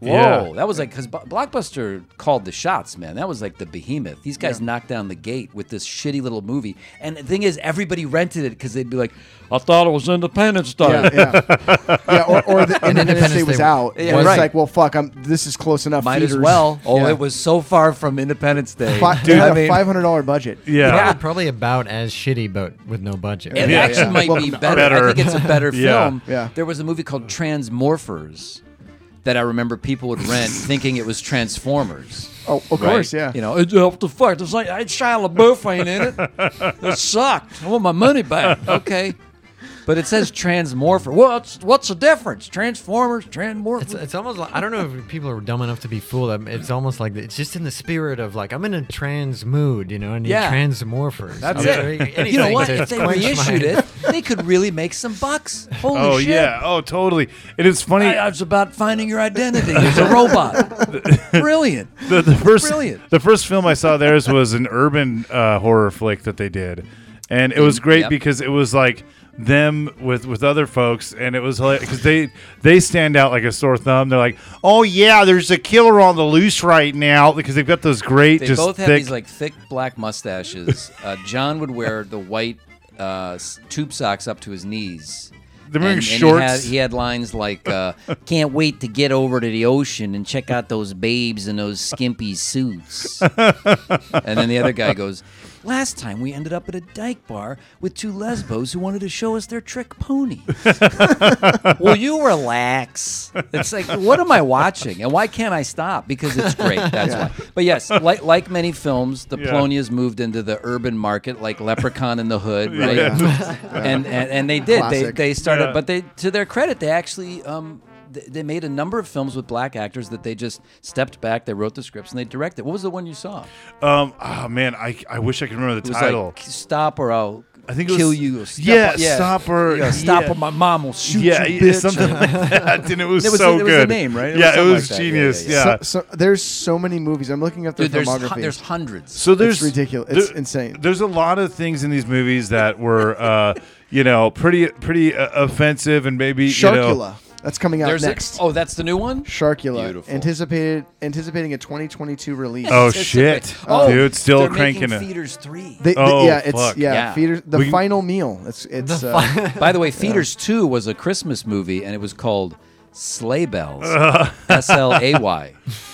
Whoa, Yeah. that was like because Blockbuster called the shots, man. That was like the behemoth. These guys knocked down the gate with this shitty little movie, and the thing is, everybody rented it because they'd be like, "I thought it was Independence Day." Yeah, yeah, yeah. Or, or the (laughs) Independence Independence Day was Day- out. Yeah, was right. like, well, fuck, I'm. This is close enough. Might as well. Oh, Yeah. it was so far from Independence Day. Fi- (laughs) Dude, they had I a mean, five hundred dollar budget. yeah. Probably, probably about as shitty, but with no budget. It Yeah, actually yeah. might Well, be better. better. I think it's a better (laughs) Yeah. film. Yeah. There was a movie called Transmorphers that I remember people would rent (laughs) thinking it was Transformers. Oh, of Right? course, yeah. You know, it helped the fuck. It's like it's Shia LaBeouf ain't in it. (laughs) It sucked. I want my money back. Okay. But it says Transmorpher. What's what's the difference? Transformers, Transmorphers. It's, it's almost like I don't know if people are dumb enough to be fooled. It's almost like it's just in the spirit of like I'm in a trans mood, you know, and Yeah. transmorphers. That's I'm it. doing you know what? If they quench my- reissued it, (laughs) they could really make some bucks. Holy Oh shit. Oh yeah. Oh totally. It's funny. I, I was about finding your identity as a robot. (laughs) Brilliant. the, the first Brilliant. the first film I saw theirs was an urban uh, horror flick that they did, and it was great Yep. because it was like them with with other folks, and it was like because they they stand out like a sore thumb. They're like, oh yeah, there's a killer on the loose right now because they've got those great They both have thick. these like thick black mustaches. Uh, John would wear the white uh, tube socks up to his knees. They're wearing And- and shorts. He had, he had lines like, uh, (laughs) "Can't wait to get over to the ocean and check out those babes in those skimpy suits." (laughs) and then the other guy goes, "Last time we ended up at a dyke bar with two lesbos who wanted to show us their trick pony." (laughs) Will you relax? It's like, what am I watching, and why can't I stop? Because it's great. That's why. But yes, like like many films, the Yeah. Polonias moved into the urban market, like Leprechaun in the Hood, right? Yeah. and, and and they did. They Classic. they started, Yeah. but they to their credit, they actually um they made a number of films with black actors that they just stepped back. They wrote the scripts and they directed. What was the one you saw? um, oh man, I, I wish I could remember the It was title. like "Stop or I'll I think it kill was- you." or Stop yeah, Stop or- yeah, stop yeah. or my mom will shoot yeah, you, yeah, bitch. something like (laughs) that, and it was, It was- so it was the name, right? It was yeah, it was like that. Yeah, genius. yeah, Yeah. yeah. So, so there's so many movies. I'm looking at their Dude, there's filmography. hu- there's hundreds. So there's ridiculous. It's there- insane. There's a lot of things in these movies that were, uh, you know, pretty pretty uh, offensive and maybe you know. Sharkula. That's coming out There's a- next. oh, that's the new one. Sharkula. Beautiful. Anticipated anticipating a 2022 release. Oh It's- it's a shit, bit- oh, dude, still they're cranking it. Feeders three. They- they- Oh, yeah, it's fuck. yeah, Yeah. feeders the We- final meal. It's it's The uh, (laughs) By the way, Feeders 2 was a Christmas movie, and it was called Sleigh Bells. (laughs) S L A Y.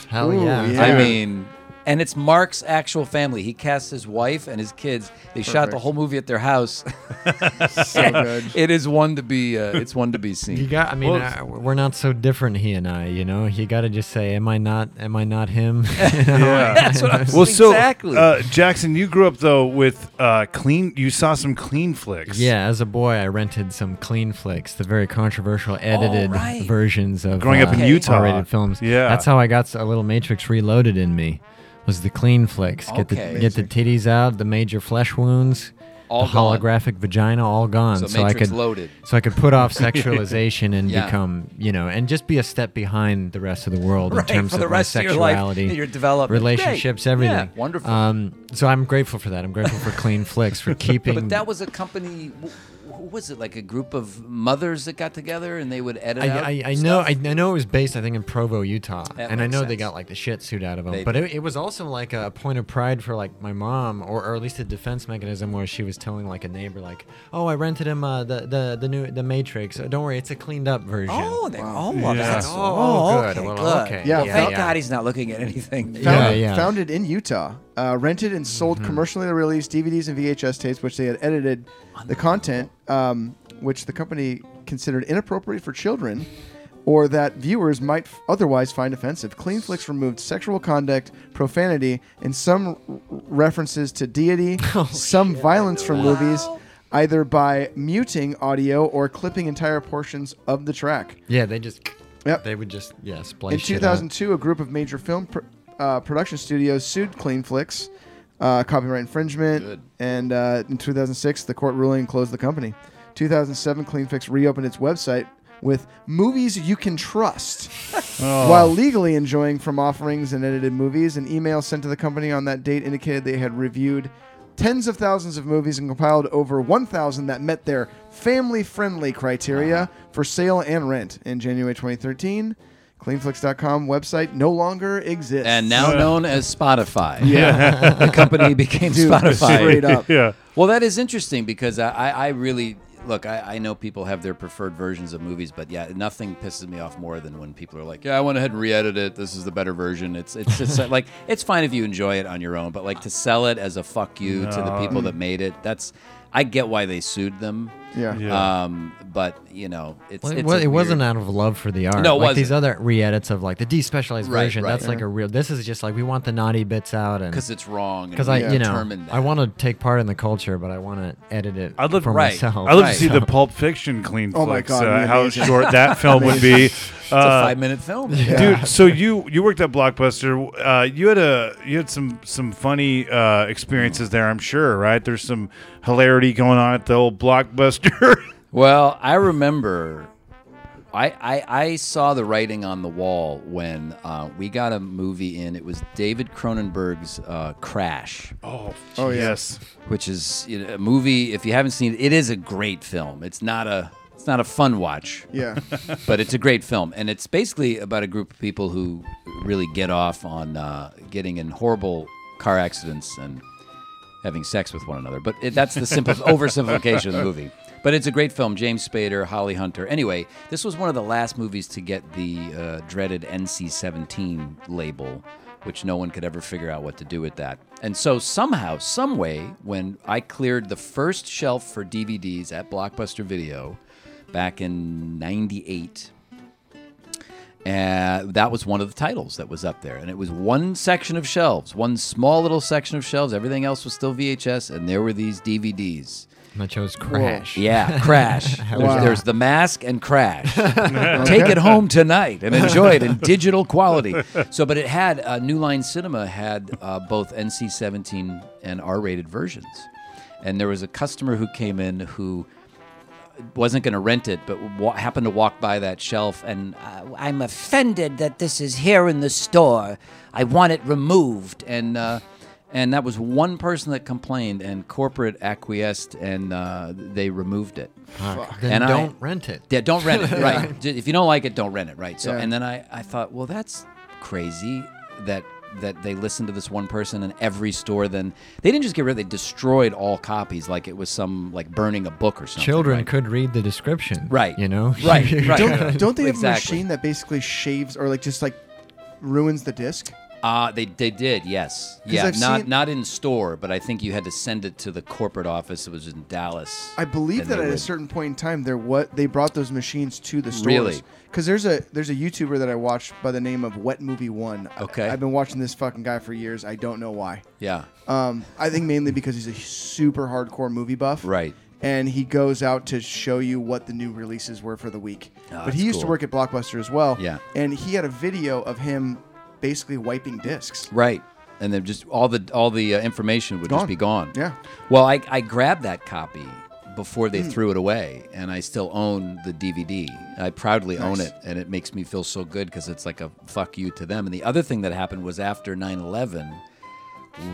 Hell Ooh, yeah. yeah. I mean, and it's Mark's actual family. He cast his wife and his kids. They shot the Perfect. whole movie at their house. (laughs) (laughs) so good. it is one to be. Uh, it's one to be You seen. got. I mean, Well, uh, we're not so different, he and I. You know, you got to just say, "Am I not? Am I not him?" (laughs) Yeah. That's what I'm Well, so exactly. uh, Jackson, you grew up though with uh, clean. You saw some clean flicks. Yeah, as a boy, I rented some clean flicks, the very controversial edited right. versions of Growing up in uh, Utah. R-rated films. Yeah. that's how I got a little Matrix Reloaded in me. Was the clean flicks? Get Okay. the get the titties out, the major flesh wounds, All the gone. holographic vagina, all gone. So I Matrix could loaded. so I could put off (laughs) sexualization and Yeah. become, you know, and just be a step behind the rest of the world Right, in terms for the of my rest of your life, sexuality, your development. Great. relationships, Yeah, everything. wonderful. Um, so I'm grateful for that. I'm grateful for Clean Flicks for (laughs) keeping. But that was a company. Who was it? Like a group of mothers that got together and they would edit out. I, I, I know? I, I know it was based I think in Provo, Utah, That and I makes know they got like the shit suit out of them. They but it, it was also like a point of pride for like my mom, or, or at least a defense mechanism where she was telling like a neighbor like, "Oh, I rented him uh, the the the new the Matrix. Uh, Don't worry, it's a cleaned up version." Oh, they, oh, Yeah. well, that's Oh, oh, good. okay, Well, good. okay. Yeah, Well, Yeah, thank yeah. God he's not looking at anything. Yeah, Founded, yeah. founded in Utah, uh, rented and sold Mm-hmm. commercially released DVDs and VHS tapes, which they had edited the content, um, which the company considered inappropriate for children, or that viewers might f- otherwise find offensive. Clean Flicks removed sexual conduct, profanity, and some r- references to deity, (laughs) Oh, some violence from movies. Either by muting audio or clipping entire portions of the track. Yeah, they just Yep. they would just yeah splice In shit out. 2002, a group of major film pr- uh, production studios sued Cleanflix, uh, copyright infringement, Good. and uh, in 2006, the court ruling closed the company. 2007, Cleanflix reopened its website with movies you can trust, (laughs) (laughs) while legally enjoying from offerings and edited movies. An email sent to the company on that date indicated they had reviewed tens of thousands of movies and compiled over 1,000 that met their family-friendly criteria for sale and rent. In January 2013, CleanFlix.com website no longer exists. And now known as Spotify. (laughs) yeah, the company (laughs) became Dude, Spotify. straight up. yeah. Well, that is interesting because I, I, I really look. I, I know people have their preferred versions of movies, but yeah, nothing pisses me off more than when people are like, "Yeah, I went ahead and re-edited it. This is the better version." It's it's just (laughs) like it's fine if you enjoy it on your own, but like to sell it as a fuck you to the people that made it. That's I get why they sued them. Yeah. Yeah. Um, but you know, it's Well, it, it's wa- a it wasn't out of love for the art. No, it like these wasn't. other re-edits of like the despecialized Right, version. right. That's like a real. This is just like we want the naughty bits out and because it's wrong. because I you know determined that. I want to take part in the culture, but I want to edit it I'd love- for Right. myself. I'd love Right. to see the (laughs) Pulp Fiction clean Oh my God, uh, how short that (laughs) film would be. It's a Uh, five-minute film. Dude, so you you worked at Blockbuster. Uh, you had a you had some some funny uh, experiences there. I'm sure, right? There's some hilarity going on at the old Blockbuster. (laughs) Well, I remember I, I, I saw the writing on the wall when uh, we got a movie in. It was David Cronenberg's uh, Crash, oh, Oh, yes. which is you know, a movie. If you haven't seen it, it is a great film. It's not a it's not a fun watch, Yeah. (laughs) but it's a great film, and it's basically about a group of people who really get off on uh, getting in horrible car accidents and having sex with one another. But it, that's the simple (laughs) oversimplification of the movie. But it's a great film. James Spader, Holly Hunter. Anyway, this was one of the last movies to get the uh, dreaded NC-17 label, which no one could ever figure out what to do with that. And so somehow, some way, when I cleared the first shelf for DVDs at Blockbuster Video back in '98. And that was one of the titles that was up there. And it was one section of shelves, one small little section of shelves. Everything else was still VHS, and there were these DVDs. And I chose Crash. Yeah, Crash. (laughs) there's, Wow. there's The Mask and Crash. (laughs) (laughs) Take it home tonight and enjoy it in digital quality. So, but it had uh, New Line Cinema had uh, both NC-17 and R-rated versions, and there was a customer who came in who wasn't going to rent it, but wa- happened to walk by that shelf, and uh, I'm offended that this is here in the store. I want it removed, and uh, and that was one person that complained, and corporate acquiesced, and uh, they removed it. Fuck. Then And I- don't rent it. Yeah, don't rent it. (laughs) Right. J- If you don't like it, don't rent it. Right. So, Yeah. and then I, I thought, well, that's crazy that that they listened to this one person and every store then they didn't just get rid of it, they destroyed all copies like it was some like burning a book or something. Children right? could read the description. Right. You know. Right, right. (laughs) Don't, don't they have Exactly. a machine that basically shaves or like just like ruins the disc? Uh, they they did, yes. Yeah, I've not seen- not in store, but I think you had to send it to the corporate office. It was in Dallas. I believe and that they at a would- certain point in time, there what they brought those machines to the stores. Really? Because there's a there's a YouTuber that I watched by the name of Wet Movie One. I- Okay. I've been watching this fucking guy for years. I don't know why. Yeah. Um, I think mainly because he's a super hardcore movie buff. Right. And he goes out to show you what the new releases were for the week. Oh, but that's he used to work at Blockbuster as well. Yeah. And he had a video of him basically wiping discs. Right. and then just all the all the uh, information would Gone. just be gone. Yeah. Well, I I grabbed that copy before they threw it away, and I still own the DVD. I proudly own it, and it makes me feel so good because it's like a fuck you to them. And the other thing that happened was after 9/11,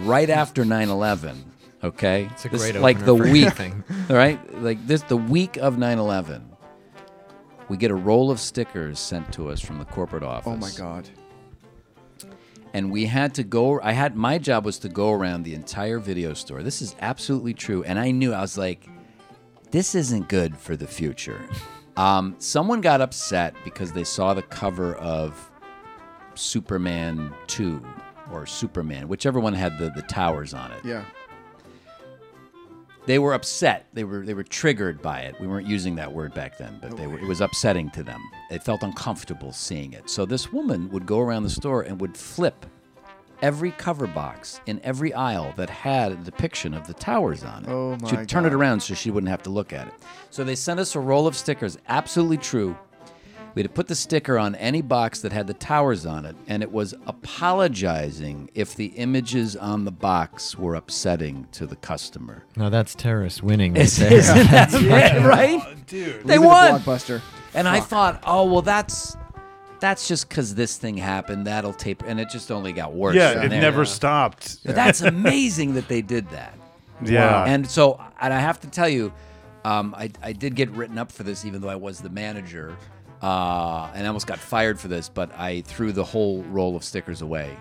right after 9/11. Okay, It's a This- great like the for week, anything. (laughs) all right, like this the week of 9/11. We get a roll of stickers sent to us from the corporate office Oh my god. And we had to go i had my job was to go around the entire video store. This is absolutely true. And i knew i was like this isn't good for the future. (laughs) Um, someone got upset because they saw the cover of superman 2 or superman whichever one had the, the towers on it. Yeah. They were upset. They were they were triggered by it. We weren't using that word back then, but they were, it was upsetting to them. They felt uncomfortable seeing it. So this woman would go around the store and would flip every cover box in every aisle that had a depiction of the towers on it. Oh my She'd turn it around so she wouldn't have to look at it. So they sent us a roll of stickers. Absolutely true. We had to put the sticker on any box that had the towers on it, and it was apologizing if the images on the box were upsetting to the customer. Now that's terrorist winning. (laughs) Right Isn't there. that (laughs) right? right? dude. They Leave won. Blockbuster. And I thought, oh well, that's that's just because this thing happened. That'll tape, and it just only got worse. Yeah, it there. never stopped. But that's amazing that they did that. Yeah. And so, and I have to tell you, um, I, I did get written up for this, even though I was the manager, uh, and I almost got fired for this. But I threw the whole roll of stickers away,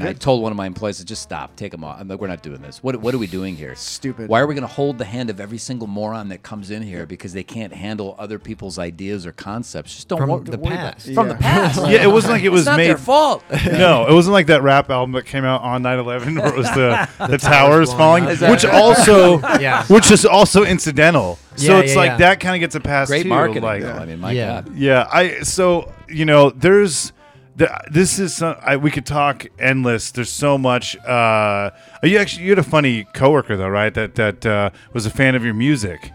and I told one of my employees to just stop, take them off. I'm like, we're not doing this. What what are we doing here? Stupid. Why are we going to hold the hand of every single moron that comes in here because they can't handle other people's ideas or concepts? Just don't From wor- the worry about- past. From the past. (laughs) yeah, it wasn't like it was it's not made. their fault. (laughs) No, it wasn't like that rap album that came out on 9/11 where it was the (laughs) the, towers blowing falling, up. Is that which right? also Yeah. which is also incidental. So Yeah, it's yeah, like yeah. that kind of gets a pass Great too. marketing. Like, though. I mean, my Yeah. God. yeah, I so you know there's the, this is some, I, we could talk endless. There's so much. Uh, you actually you had a funny coworker though, right? That that uh, was a fan of your music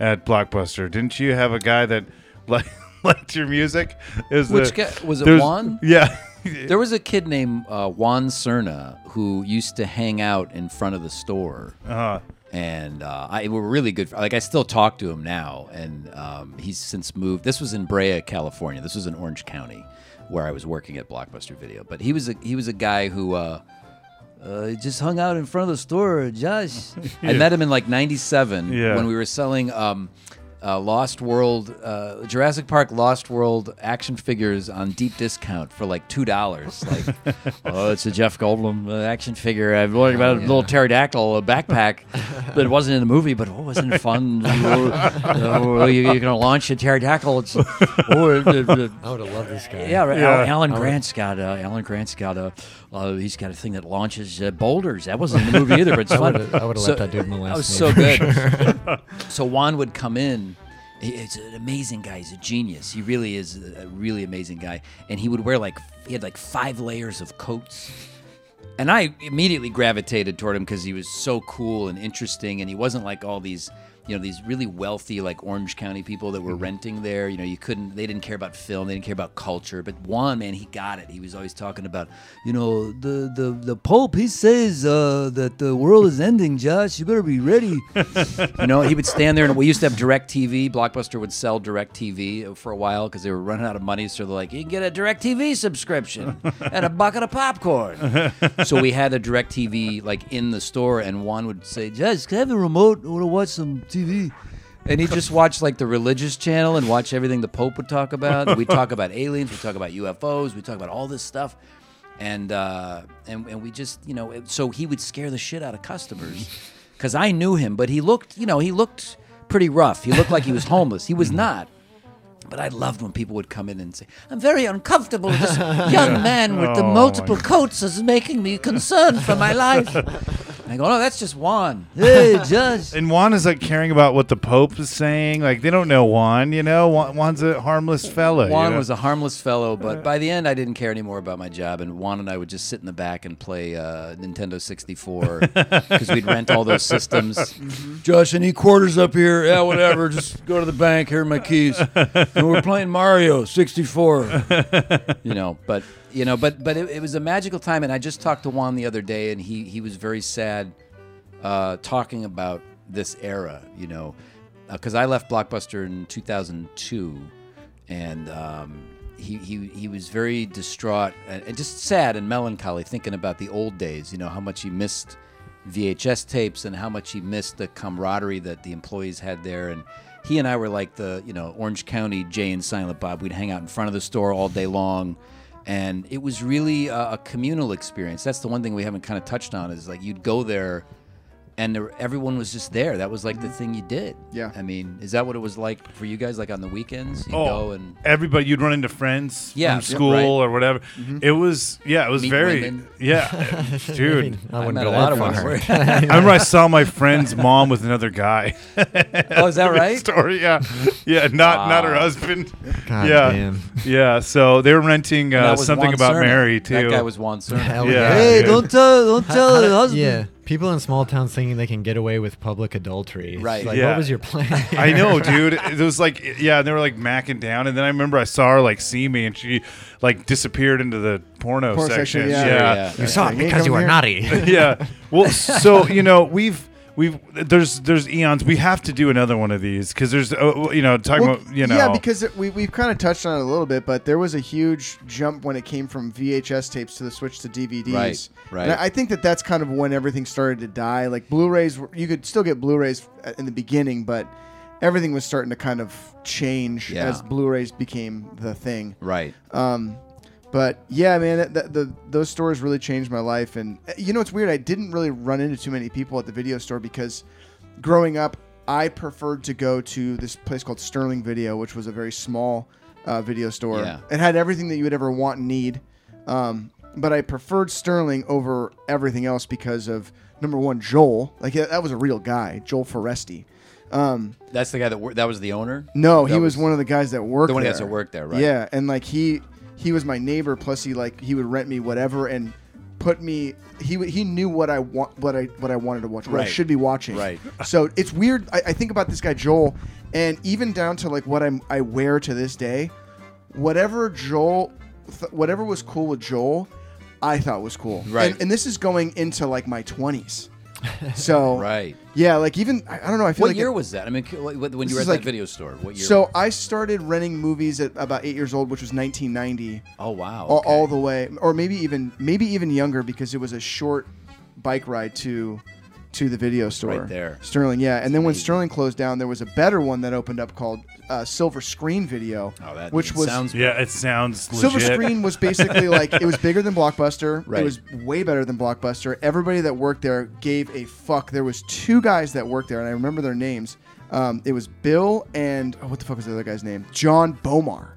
at Blockbuster. Didn't you have a guy that (laughs) like liked your music? Was Which the- guy- was it Juan? (laughs) Yeah. There was a kid named uh, Juan Cerna who used to hang out in front of the store. uh, and uh, I we're really good. Like I still talk to him now, and um, he's since moved. This was in Brea, California. This was in Orange County, where I was working at Blockbuster Video. But he was a he was a guy who. Uh, uh, just hung out in front of the store, Josh. (laughs) I met him in like '97 Yeah. when we were selling um, uh, Lost World, uh, Jurassic Park Lost World action figures on deep discount for like two dollars. (laughs) Like, oh, it's a Jeff Goldblum uh, action figure. I've learned about a little pterodactyl a backpack, (laughs) that wasn't in the movie. But oh, wasn't it fun? (laughs) oh, you, you're gonna launch a pterodactyl. It's, oh, it- it- it- I would have loved this guy. yeah, right. Yeah. Al- Alan Grant's got uh, Alan Grant's got a uh, he's got a thing that launches uh, boulders. That wasn't in the movie either, but it's I fun. I would've let that dude molest That was so good. (laughs) so Juan would come in. He- He's an amazing guy. He's a genius. He really is a really amazing guy. And he would wear like he had like five layers of coats. And I immediately gravitated toward him because he was so cool and interesting, and he wasn't like all these, you know, these really wealthy like Orange County people that were renting there. You know, you couldn't, they didn't care about film, they didn't care about culture. But Juan, man, he got it. He was always talking about, you know, the the the Pope. He says uh, that the world is ending, Josh. You better be ready. you know, he would stand there, and we used to have Direct TV. Blockbuster would sell Direct TV for a while because they were running out of money. So they're like, you can get a Direct TV subscription and a bucket of popcorn. so we had a Direct TV like in the store, and Juan would say, "Judge, can I have a remote? I want to watch some TV." And he'd just watch like the religious channel and watch everything the Pope would talk about. We talk (laughs) about aliens, we talk about UFOs, we talk about all this stuff, and uh, and and we just you know, it- so he would scare the shit out of customers because I knew him, but he looked you know he looked pretty rough. He looked like he was homeless. He was not. But I loved when people would come in and say, "I'm very uncomfortable. This (laughs) young man with the Oh, multiple coats is making me concerned for my life." And (laughs) I go, no, that's just Juan. (laughs) Hey, Josh. And Juan is like caring about what the Pope is saying. Like they don't know Juan, you know. Juan, Juan's a harmless fella. you Juan know? was a harmless fellow, but by the end, I didn't care anymore about my job. And Juan and I would just sit in the back and play uh, Nintendo 64 because we'd rent all those systems. Josh, any quarters up here? Yeah, whatever. Just go to the bank. Here are my keys. And we're playing Mario 64. (laughs) you know but you know but but it, it was a magical time and i just talked to juan the other day and he he was very sad uh talking about this era you know because i left blockbuster in 2002 and um he, he, he was very distraught and, and just sad and melancholy thinking about the old days you know how much he missed VHS tapes and how much he missed the camaraderie that the employees had there. And he and I were like the, you know, Orange County Jay and Silent Bob. We'd hang out in front of the store all day long. And it was really a, a communal experience. That's the one thing we haven't kind of touched on is like you'd go there and there, everyone was just there. That was like the thing you did. Yeah. I mean, is that what it was like for you guys? Like on the weekends, you Oh, go and everybody you'd run into friends Yeah, from yep, school right. or whatever. It was yeah, it was Meet very women. yeah, (laughs) dude. I I wouldn't met go a lot that of far. ones. (laughs) (laughs) I remember I saw my friend's mom with another guy. oh, is that right? Story, yeah, yeah, not not her husband. God yeah, damn. yeah. So they were renting That uh, was something Juan about Cerna. Mary too. That guy was Juan Cerna. Hell Yeah. yeah. Hey, don't tell, don't How- how do- Yeah, people in small towns thinking they can get away with public adultery. It's Right. Like, Yeah. what was your plan? I know, (laughs) dude. It was like, yeah, and they were like macking down, and then I remember I saw her like see me, and she like disappeared into the porno, Porno section. section, yeah. yeah. Yeah. you saw Yeah, it because you coming were naughty. (laughs) yeah. Well, so you know, we've we've there's there's eons. We have to do another one of these because there's uh, you know talking Well, about you know Yeah, because it, we we've kind of touched on it a little bit, but there was a huge jump when it came from VHS tapes to the switch to DVDs. Right, right. And I I think that that's kind of when everything started to die. Like Blu-rays, you could still get Blu-rays in the beginning, but everything was starting to kind of change Yeah. as Blu-rays became the thing. Right. Um, but yeah, man, that, that, the those stores really changed my life. And uh, you know, it's weird. I didn't really run into too many people at the video store because growing up, I preferred to go to this place called Sterling Video, which was a very small uh, video store. Yeah. It had everything that you would ever want and need. Um, but I preferred Sterling over everything else because of number one, Joel. Like that was a real guy, Joel Foresti. Um, That's the guy that wor- that was the owner. no, That he was, one of the guys that worked The one there. that worked there, right? Yeah, and like he he was my neighbor. Plus, he like he would rent me whatever and put me. He w- he knew what I want, what I what I wanted to watch, what I Right. should be watching. Right. (laughs) So it's weird. I, I think about this guy Joel, and even down to like what I'm I wear to this day, whatever Joel, th- whatever was cool with Joel, I thought was cool. Right. And, and this is going into like my 20s. (laughs) So Right. yeah, like even I, I don't know. I feel like What like year it- was that? I mean, c- like, when you were at is that like- video store, what year? so I started renting movies at about eight years old, which was 1990, oh wow. all, okay. all the way, or maybe even maybe even younger because it was a short bike ride to to the video store. Right there. Sterling, yeah. And then when. Sterling closed down, there was a better one that opened up called uh, Silver Screen Video, Oh, that which was sounds yeah, it sounds Silver legit. Screen was basically (laughs) like it was bigger than Blockbuster. Right. It was way better than Blockbuster. Everybody that worked there gave a fuck. There was two guys that worked there, and I remember their names. Um, it was Bill and oh, what the fuck was the other guy's name? John Bomar,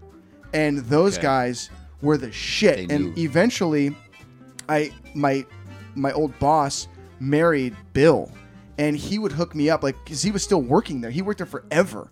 and those Okay. guys were the shit. They and knew. eventually, I my my old boss married Bill, and he would hook me up like because he was still working there. He worked there forever,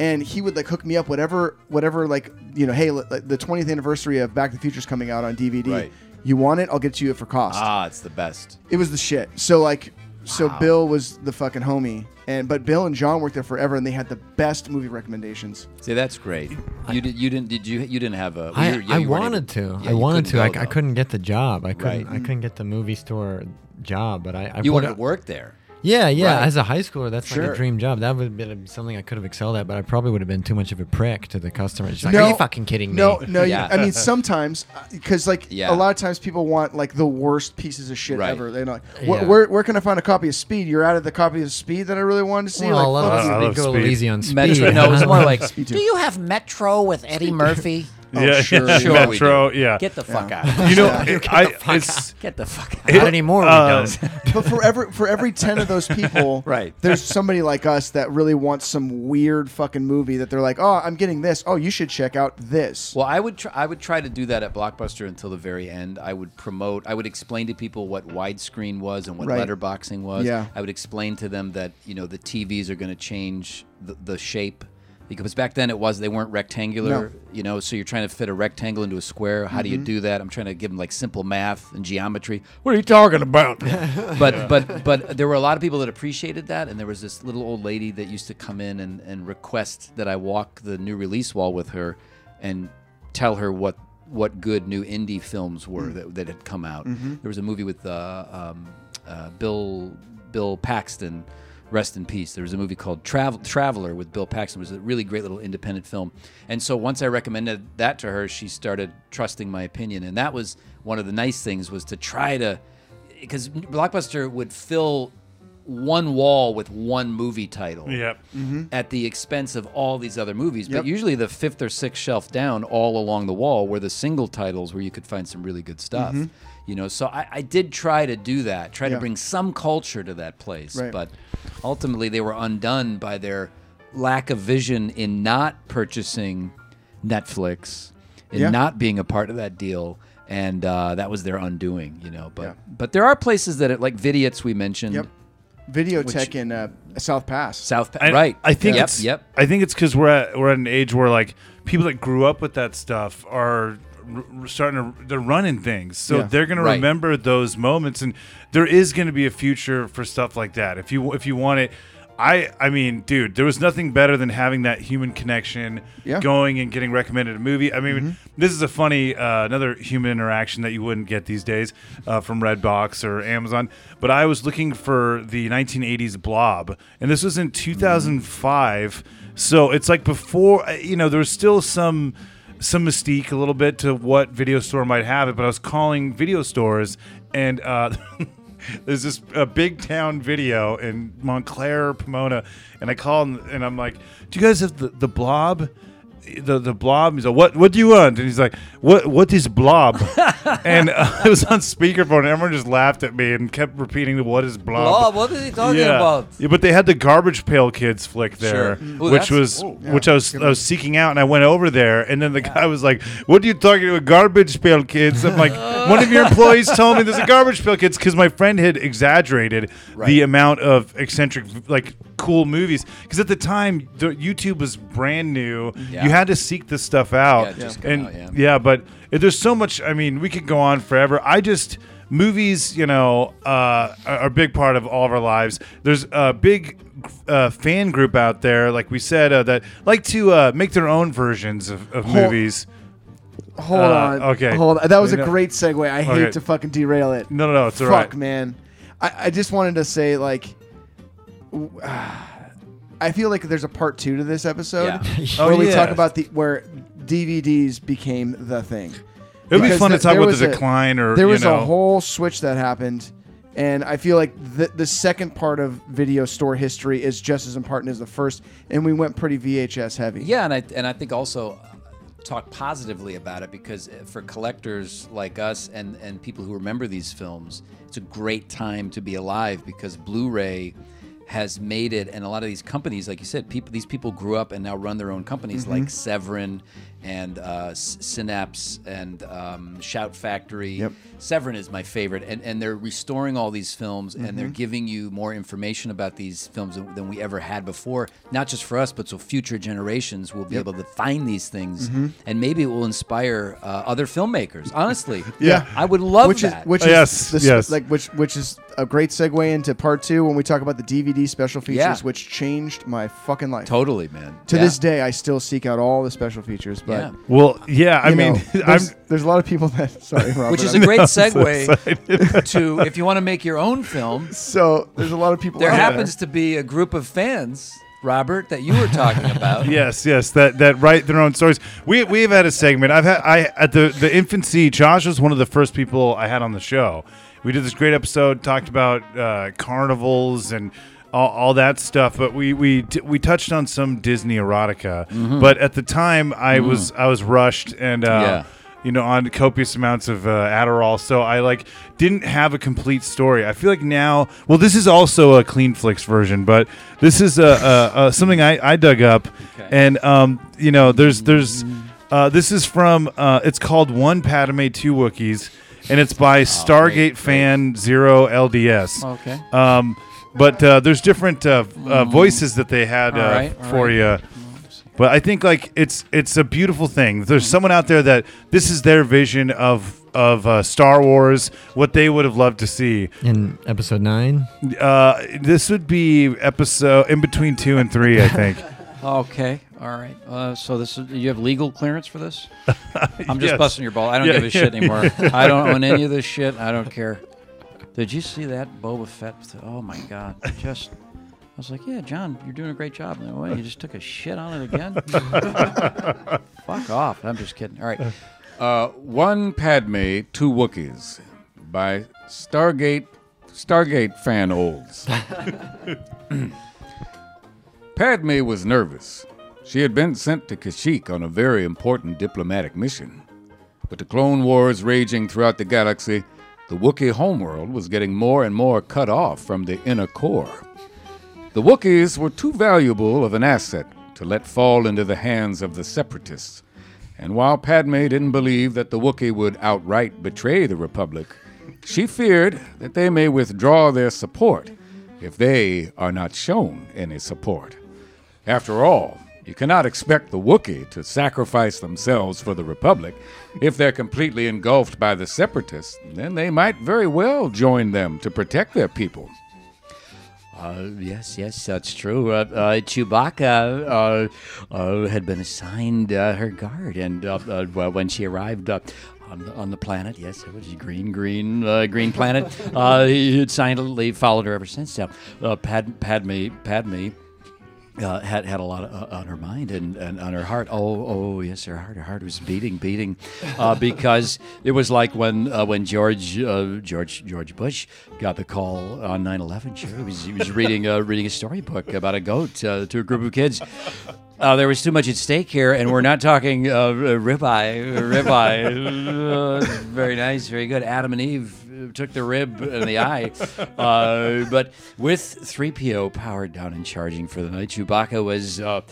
and he would like hook me up whatever whatever like you know hey like, the 20th anniversary of Back to the Future's coming out on DVD. Right. You want it? I'll get you it for cost. ah, it's the best. It was the shit. So like. So Wow. Bill was the fucking homie, and but Bill and John worked there forever, and they had the best movie recommendations. See, that's great. You did. You didn't. Did you? You didn't have a. well, I, you- yeah, I you weren't wanted able- to. yeah, I you wanted to. I, couldn't I couldn't get the job. I couldn't. Right. I couldn't get the movie store job. But I. I. You wanted to work there. Yeah, yeah. Right. As a high schooler, that's like a dream job. That would have been something I could have excelled at, but I probably would have been too much of a prick to the customers. Just like, No, Are you fucking kidding me? No, no. Yeah. You, I mean, sometimes uh, because like Yeah. a lot of times people want like the worst pieces of shit Right. ever. They're like, where, Yeah. where, where can I find a copy of Speed? You're out of the copy of Speed that I really wanted to see. Well, like, I love, fuck I love go Speed. easy on speed. Metro. No, it was more like. (laughs) Speed Do you have Metro with Eddie Murphy? Yeah, sure. yeah, Sure we Metro. do. Yeah, Get the fuck Yeah. out. you know, (laughs) Get I, the fuck it's, Get the fuck out. Not anymore. We uh, don't. (laughs) but for every for every ten of those people, (laughs) Right. There's somebody like us that really wants some weird fucking movie that they're like, oh, I'm getting this. Oh, you should check out this. Well, I would try, I would try to do that at Blockbuster until the very end. I would promote. I would explain to people what widescreen was and what Right. letterboxing was. Yeah. I would explain to them that you know the TVs are going to change the, the shape because back then it was they weren't rectangular. No. You know, so you're trying to fit a rectangle into a square. How do Mm-hmm. you do that? I'm trying to give them like simple math and geometry. What are you talking about? (laughs) (laughs) but but but there were a lot of people that appreciated that, and there was this little old lady that used to come in and, and request that I walk the new release wall with her, and tell her what what good new indie films were that, that had come out. There was a movie with uh, um, uh, Bill Bill Paxton. Rest in peace. There was a movie called Travel, Traveler with Bill Paxton. It was a really great little independent film. And so once I recommended that to her, she started trusting my opinion. And that was one of the nice things was to try to because Blockbuster would fill one wall with one movie title Yep. Mm-hmm. at the expense of all these other movies. Yep. But usually the fifth or sixth shelf down, all along the wall, were the single titles where you could find some really good stuff. Mm-hmm. You know, so I, I did try to do that, try Yeah. to bring some culture to that place. Right. But ultimately, they were undone by their lack of vision in not purchasing Netflix, in Yeah. not being a part of that deal. And uh, that was their undoing, you know. But Yeah. but there are places that, it, like Vidiots, we mentioned, Yep. Videotheque in uh, South Pass. South, Pa- I, right? I think yep, it's. yep. I think it's because we're at we're at an age where like people that grew up with that stuff are r- starting to they're running things, so Yeah. they're gonna Right. remember those moments, and there is gonna be a future for stuff like that. If you if you want it. I, I mean, dude, there was nothing better than having that human connection, Yeah. Mm-hmm. going and getting recommended a movie. I mean, this is a funny, uh, another human interaction that you wouldn't get these days uh, from Redbox or Amazon. But I was looking for the 1980s Blob, and this was in 2005. So it's like before, uh, you know, there was still some some mystique a little bit to what video store might have it. But I was calling video stores, and uh, (laughs) there's this a big town video in Montclair, Pomona, and I called and I'm like, "Do you guys have the, the Blob?" The the blob. He's like, "What what do you want?" And he's like, "What what is blob?" (laughs) and uh, (laughs) it was on speakerphone. And everyone just laughed at me and kept repeating, the "What is blob?" what is he talking yeah. about? Yeah, but they had the Garbage Pail Kids flick there, Sure. Ooh, which was oh. which I was I was seeking out, and I went over there, and then the guy was like, "What are you talking about, Garbage Pail Kids?" I'm like, (laughs) "One of your employees told me there's a Garbage Pail Kids," because my friend had exaggerated the amount of eccentric, like cool movies. Because at the time, the, YouTube was brand new. Yeah. You had to seek this stuff out, Yeah, just and out, yeah. but there's so much. I mean, we could go on forever. I just movies, you know, uh, are are a big part of all of our lives. There's a big uh, fan group out there, like we said, uh, that like to uh, make their own versions of, of Whole- movies. Hold Uh, on. okay. Hold on. That was a great segue. I hate Okay. to fucking derail it. No, no, no, it's all right. Fuck, all right. man. I, I just wanted to say, like, w- I feel like there's a part two to this episode Yeah. (laughs) where Oh, we yeah. talk about the where DVDs became the thing. It would be Because fun to th- talk there about was the a- decline, or There you was know, a whole switch that happened, and I feel like the the second part of video store history is just as important as the first, and we went pretty VHS heavy. Yeah, and I and I think also uh, talk positively about it because uh, for collectors like us and and people who remember these films, it's a great time to be alive because Blu-ray has made it and a lot of these companies like you said people these people grew up and now run their own companies Mm-hmm. like Severin and uh, Synapse and um, Shout Factory Yep. Severin is my favorite, and, and they're restoring all these films, and Mm-hmm. they're giving you more information about these films than, than we ever had before. Not just for us, but so future generations will be able to find these things, Mm-hmm. and maybe it will inspire uh, other filmmakers. Honestly, (laughs) Yeah. I would love which that. is which Yes, is the, yes. like which which is a great segue into part two when we talk about the DVD special features, Yeah. which changed my fucking life. totally, man. To Yeah. this day, I still seek out all the special features, but Yeah. Well, yeah, I mean, know, (laughs) I'm there's, there's a lot of people that (laughs) sorry, Robert, Which is I'm- a great (laughs) so segue to if you want to make your own film. so there's a lot of people. There out happens to be a group of fans, Robert, that you were talking about. Yes, yes, that that write their own stories. We we've had a segment. I've had I at the the infancy. Josh was one of the first people I had on the show. We did this great episode, talked about uh, carnivals and all, all that stuff. But we we t- we touched on some Disney erotica. But at the time, I was I was rushed and. Uh, Yeah. You know, on copious amounts of uh, Adderall, so I like didn't have a complete story. I feel like now, well, this is also a Clean Flicks version, but this is a, a, a something I, I dug up, and um, you know, there's there's uh, this is from uh, it's called One Padme Two Wookiees, and it's by Stargate great, Fan Zero LDS. Okay. Um, but uh, there's different uh, uh, voices that they had uh, All right, all for right. you. But I think like it's it's a beautiful thing. There's someone out there that this is their vision of of uh, Star Wars, what they would have loved to see. In episode nine, Uh, this would be episode in between two and three, I think. (laughs) Okay, all right. Uh, so this is you have legal clearance for this? (laughs) I'm just Yes. busting your ball. I don't Yeah, give a shit anymore. I don't own any of this shit. I don't care. Did you see that Boba Fett? Oh my god! (laughs) Just, I was like, yeah, John, you're doing a great job. No way, you just took a shit on it again. (laughs) Fuck off! I'm just kidding. All right. Uh, one Padme, two Wookiees, by Stargate Stargate fan olds. (laughs) Padme was nervous. She had been sent to Kashyyyk on a very important diplomatic mission. With the Clone Wars raging throughout the galaxy, the Wookiee homeworld was getting more and more cut off from the inner core. The Wookiees were too valuable of an asset to let fall into the hands of the Separatists. And while Padme didn't believe that the Wookiee would outright betray the Republic, she feared that they may withdraw their support if they are not shown any support. After all, you cannot expect the Wookiee to sacrifice themselves for the Republic. If they're completely engulfed by the Separatists, then they might very well join them to protect their people. Uh, yes, yes, that's true. Uh, uh, Chewbacca uh, uh, had been assigned uh, her guard, and when she arrived on, the, on the planet, yes, it was a green, green, green planet. Uh, he had silently followed her ever since. Now, Pad, Padme, Padme. Uh, had had a lot of, uh, on her mind and, and on her heart. Oh, oh, yes, her heart, her heart was beating, beating, uh, (laughs) because it was like when uh, when George uh, George George Bush got the call on 9/11. Sure, he was he was reading uh, reading a storybook about a goat uh, to a group of kids. Uh, there was too much at stake here, and we're not talking uh, ribeye. Ribeye, (laughs) very nice, very good. Adam and Eve took the rib and the eye, (laughs) uh, but with 3PO powered down and charging for the night, Chewbacca was. Uh,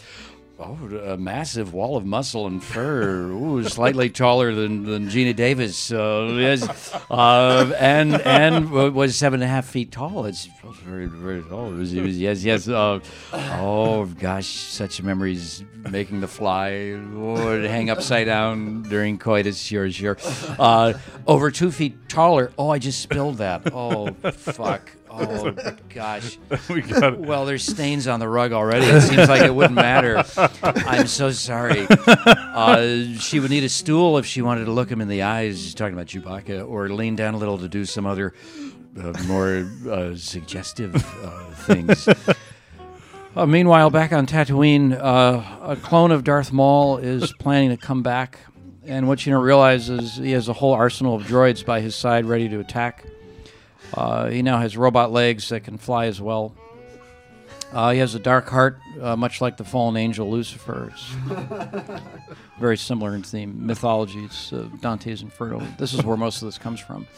Oh, a massive wall of muscle and fur. Ooh, slightly taller than, than Geena Davis. Uh, yes, uh, and and was seven and a half feet tall. It's very very tall. It was, it was yes yes. Uh, oh gosh, such memories. Making the fly, oh, hang upside down during coitus. Sure sure. Uh, over two feet taller. Oh, I just spilled that. Oh fuck. Oh (laughs) gosh. (laughs) we got it. Well, there's stains on the rug already. It seems like it wouldn't matter. (laughs) I'm so sorry. Uh, she would need a stool if she wanted to look him in the eyes. She's talking about Chewbacca, or lean down a little to do some other uh, more uh, suggestive uh, things. Uh, meanwhile, back on Tatooine, uh, a clone of Darth Maul is planning to come back, and what you don't realize is he has a whole arsenal of droids by his side ready to attack. Uh, he now has robot legs that can fly as well. Uh, he has a dark heart, uh, much like the fallen angel Lucifer. It's (laughs) very similar in theme. Mythology, it's uh, Dante's Inferno. This is where most of this comes from. (laughs)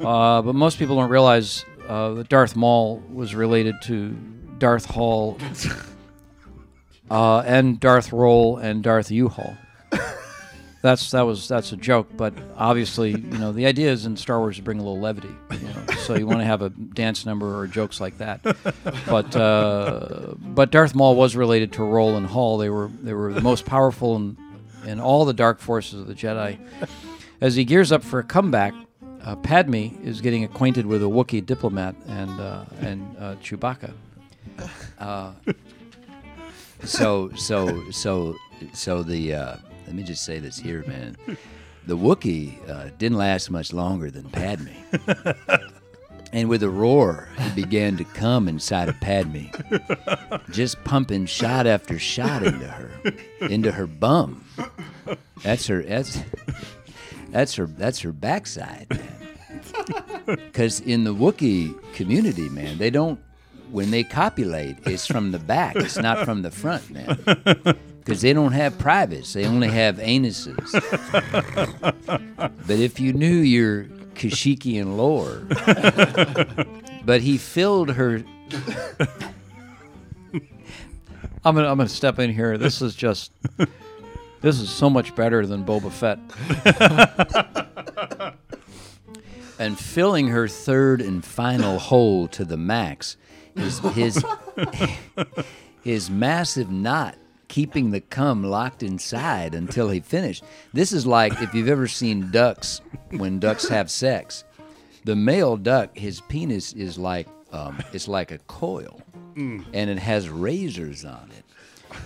Uh, but most people don't realize uh, that Darth Maul was related to Darth Hall (laughs) uh, and Darth Roll and Darth U-Haul. That's that was that's a joke, but obviously, you know, the idea is in Star Wars to bring a little levity. You know, so you want to have a dance number or jokes like that. But uh, but Darth Maul was related to Roll and Hall. They were they were the most powerful in in all the dark forces of the Jedi. As he gears up for a comeback, uh, Padme is getting acquainted with a Wookiee diplomat and uh, and uh, Chewbacca. Uh, (laughs) so so so so the uh, let me just say this here, man. The Wookiee uh, didn't last much longer than Padme. (laughs) And with a roar, he began to come inside of Padme, just pumping shot after shot into her, into her bum. That's her. That's that's her. That's her backside, man. Because in the Wookiee community, man, they don't when they copulate, it's from the back. It's not from the front, man. Because they don't have privates. They only have anuses. but if you knew your Kashikian lore, (laughs) but he filled her. I'm gonna I'm gonna step in here. This is just this is so much better than Boba Fett. (laughs) and filling her third and final hole to the max. His his (laughs) his massive knot keeping the cum locked inside until he finished. This is like if you've ever seen ducks when ducks have sex. The male duck, his penis is like um, it's like a coil, and it has razors on it,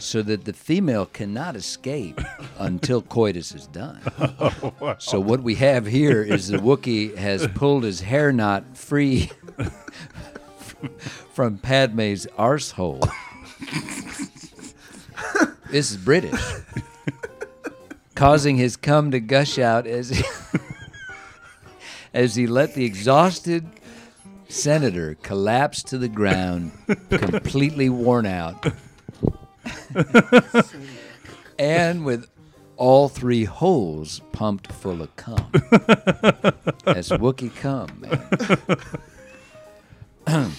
so that the female cannot escape until coitus is done. (laughs) So what we have here is the Wookiee has (laughs) pulled his hair knot free (laughs) from Padme's arsehole. This is British. (laughs) Causing his cum to gush out as he, (laughs) as he let the exhausted senator collapse to the ground, (laughs) completely worn out. and with all three holes pumped full of cum. As Wookiee cum, man.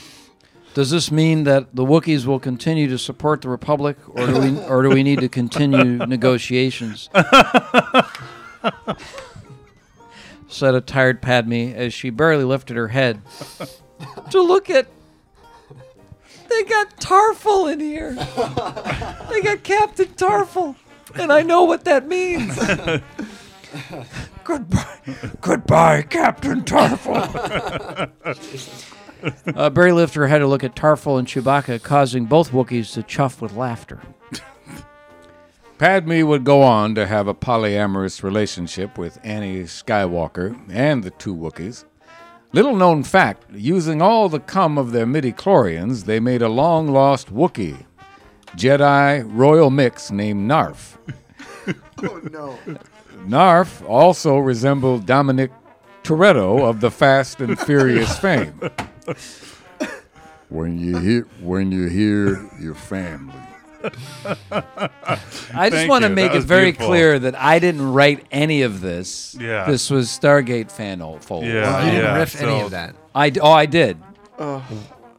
Does this mean that the Wookiees will continue to support the Republic, or do we, or do we need to continue (laughs) negotiations? Said a tired Padme as she barely lifted her head to look at. They got Tarful in here. They got Captain Tarful, and I know what that means. (laughs) Goodbye, goodbye, Captain Tarful. (laughs) Uh, Barry lifted her head to look at Tarfful and Chewbacca, causing both Wookiees to chuff with laughter. Padme would go on to have a polyamorous relationship with Annie Skywalker and the two Wookiees. Little known fact using all the cum of their midi-chlorians, they made a long lost Wookiee, Jedi royal mix named Narf. (laughs) Oh no. Narf also resembled Dominic Toretto of the Fast and Furious fame. (laughs) When you hear when you hear your family. I just Thank want to you. make That it was very beautiful. clear that I didn't write any of this. Yeah. This was Stargate fan fold. Yeah, oh, you didn't yeah. riff any so- of that. I d- oh I did. Oh.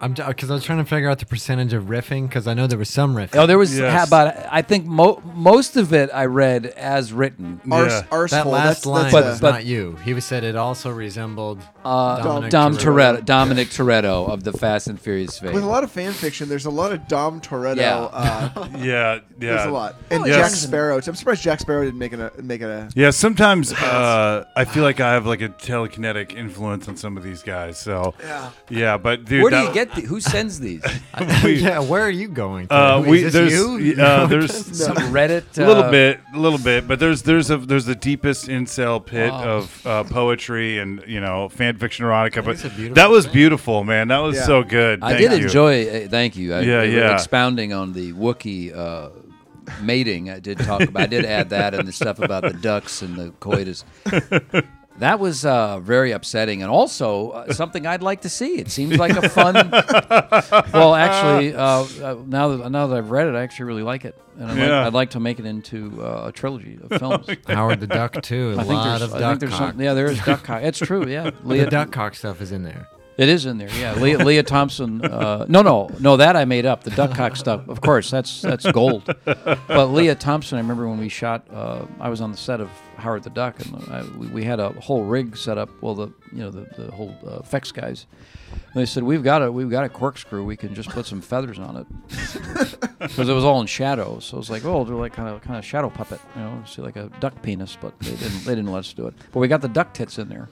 I'm because I was trying to figure out the percentage of riffing because I know there was some riffing. Oh, there was Yes. how about I think mo- most of it I read as written. Ars- Yeah. arsehole, that last that's, line that's But- a- was but- not you. He was said it also resembled Uh, Dominic Dom Toretto. Toretto, Dominic Toretto of the Fast and Furious fame. with a lot of fan fiction, there's a lot of Dom Toretto. Yeah. Uh, (laughs) Yeah, yeah. there's a lot, and Yes. Jack Sparrow. I'm surprised Jack Sparrow didn't make it a make it a. Yeah, sometimes uh, I feel like I have like a telekinetic influence on some of these guys. So Yeah. yeah, but dude, Where do that- you get the, who sends these? (laughs) (laughs) we- yeah, where are you going? To? Uh, Is we this there's you? (laughs) uh, there's Some Reddit. a little uh, bit, a little bit, but there's there's a there's the deepest incel pit Wow. of uh, poetry and you know fan fiction erotica. But it's a beautiful that was thing. beautiful, man. That was Yeah. so good. I did you. enjoy. Uh, thank you. I, Yeah, yeah. Expounding on the Wookiee uh, mating, I did talk about. I did add that and the stuff about the ducks and the coitus. That was uh, very upsetting, and also uh, something I'd like to see. It seems like a fun. (laughs) Well, actually, uh, uh, now that now that I've read it, I actually really like it, and I'd, like, I'd like to make it into uh, a trilogy of films. (laughs) Howard the Duck too. A I think lot there's, of I duck think there's cock. some, yeah, there is duck cock. It's true, yeah. (laughs) the Lea, duck cock stuff is in there. It is in there, yeah. Lea, Lea Thompson. Uh, no, no, no. That I made up. The duck cock stuff. Of course, that's that's gold. But Lea Thompson. I remember when we shot. Uh, I was on the set of Howard the Duck, and I, we, we had a whole rig set up. Well, the you know the, the whole uh, effects guys. And they said we've got a we've got a corkscrew. We can just put some feathers on it (laughs) because it was all in shadow. So it was like, oh, they're like kind of kind of shadow puppet. You know, see like a duck penis, but they didn't they didn't let us do it. But we got the duck tits in there.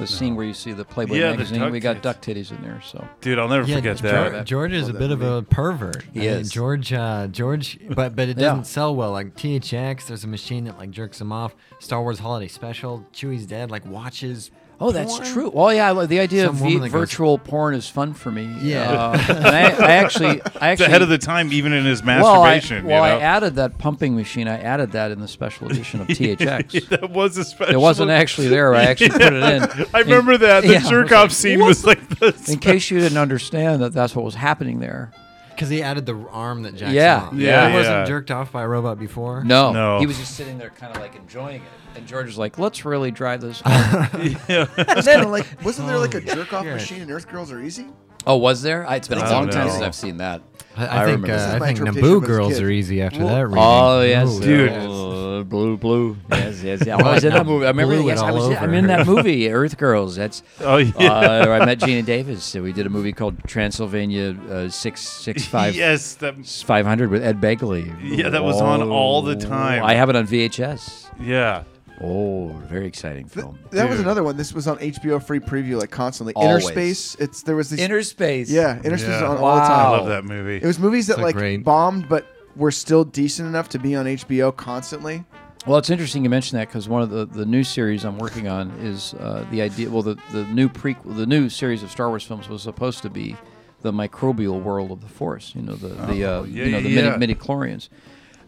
The scene where you see the Playboy Yeah, the magazine, duck we got tits. duck titties in there. So dude. I'll never Yeah, forget George, that. George is a bit of a pervert. He I mean, is. George, uh, George, but but it Yeah. doesn't sell well. Like THX, there's a machine that like jerks him off. Star Wars Holiday Special, Chewie's dead. Like watches Oh, that's porn? true. Well, yeah, the idea Some of v- that goes- virtual porn is fun for me. Yeah. Uh, (laughs) I, I actually, I It's actually ahead of the time, even in his well, I, masturbation. well, you I added that pumping machine. I added that in the special edition of (laughs) THX. that was a special. It wasn't actually there. I actually put it in. (laughs) I remember that the yeah, I jerk was off like, scene what was like this. In case you didn't understand that that's what was happening there. Because he added the arm that Jackson. Yeah, on. yeah, He wasn't yeah. jerked off by a robot before. No, No. he was just sitting there, kind of like enjoying it. And George was like, "Let's really drive this." It's kind of like, wasn't there like a oh, jerk off shit. machine in Earth Girls Are Easy? oh, was there? I, it's been a I long don't time know. since I've seen that. I, I I, think remember uh, I think interpretation Naboo girls are easy after Well- that reading. Oh yes, Ooh, Dude. Uh, blue, blue. Yes, yes, yeah. (laughs) I was in that movie. I remember. Blue yes, I was. I'm in that (laughs) movie, Earth Girls. That's. Oh yeah. Uh, I met Geena Davis. We did a movie called Transylvania uh, Six Six (laughs) Five yes, that, 500 with Ed Begley. Yeah, that was on all the time. I have it on VHS. yeah. Oh, very exciting Th- film. that was another one. This was on HBO free preview like constantly. Always. Inner Space. It's there was these. Innerspace. yeah, Innerspace Yeah. was on all the time. Wow. love that movie. It was movies that So like great. bombed, but were still decent enough to be on HBO constantly. Well, it's interesting you mention that because one of the, the new series I'm working on is uh, the idea. Well, the, the new prequel, the new series of Star Wars films was supposed to be the microbial world of the Force. You know, the the uh, Oh, yeah, you know the yeah. midi midi chlorians.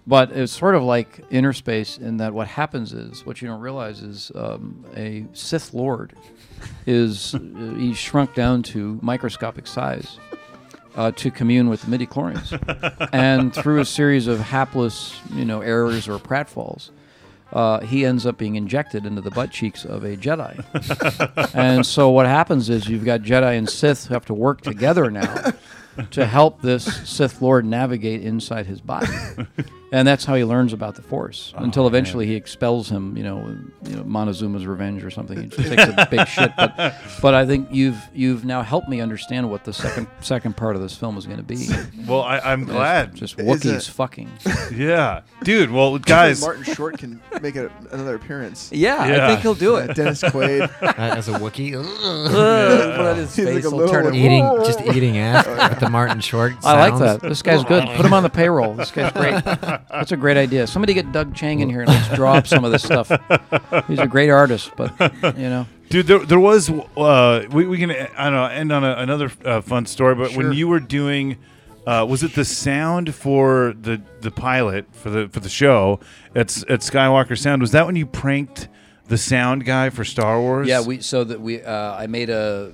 But it's sort of like inner space in that what happens is what you don't realize is um, a Sith Lord is (laughs) uh, he's shrunk down to microscopic size. Uh, to commune with the midi chlorians, (laughs) and through a series of hapless, you know, errors or pratfalls, uh, he ends up being injected into the butt cheeks of a Jedi. (laughs) and so what happens is you've got Jedi and Sith who have to work together now to help this Sith Lord navigate inside his body. (laughs) And that's how he learns about the Force until eventually he expels him, you know, you know, Montezuma's revenge or something. He just takes a big (laughs) shit. But, but I think you've you've now helped me understand what the second second part of this film is going to be. well, I, I'm glad. Just Is Wookiees fucking. yeah, dude. Well, Hopefully guys. Martin Short can make a, another appearance. Yeah, Yeah. I think he'll do Uh, it. Dennis Quaid. Uh, (laughs) as a Wookiee. Uh, put on his He's like a little turn one. eating, just eating ass with the Martin Short. (laughs) I like that. This guy's good. Put him on the payroll. This guy's great. That's a great idea. Somebody get Doug Chiang in here and let's draw up some of this stuff. He's a great artist, but you know, Dude, there, there was. Uh, we, we can I don't know end on a, another uh, fun story. But Sure. when you were doing, uh, was it the sound for the the pilot for the for the show at at Skywalker Sound? Was that when you pranked the sound guy for Star Wars? yeah. We so that we uh, I made a.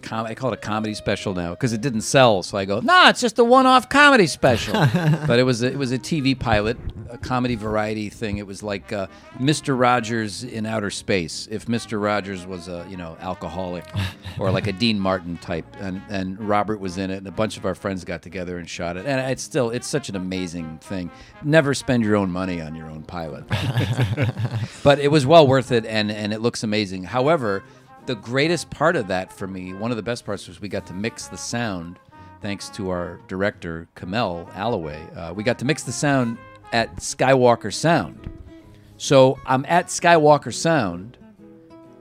Com- I call it a comedy special now because it didn't sell. So I go, nah, it's just a one-off comedy special. (laughs) but it was a, it was a TV pilot, a comedy variety thing. It was like uh, Mr. Rogers in outer space. If Mr. Rogers was a you know alcoholic or like a Dean Martin type, and and Robert was in it, and a bunch of our friends got together and shot it. And it's still it's such an amazing thing. Never spend your own money on your own pilot. (laughs) but it was well worth it, and and it looks amazing. However, the greatest part of that for me, one of the best parts, was we got to mix the sound. Thanks to our director Kamel Alloway, uh, we got to mix the sound at Skywalker Sound. So I'm at Skywalker Sound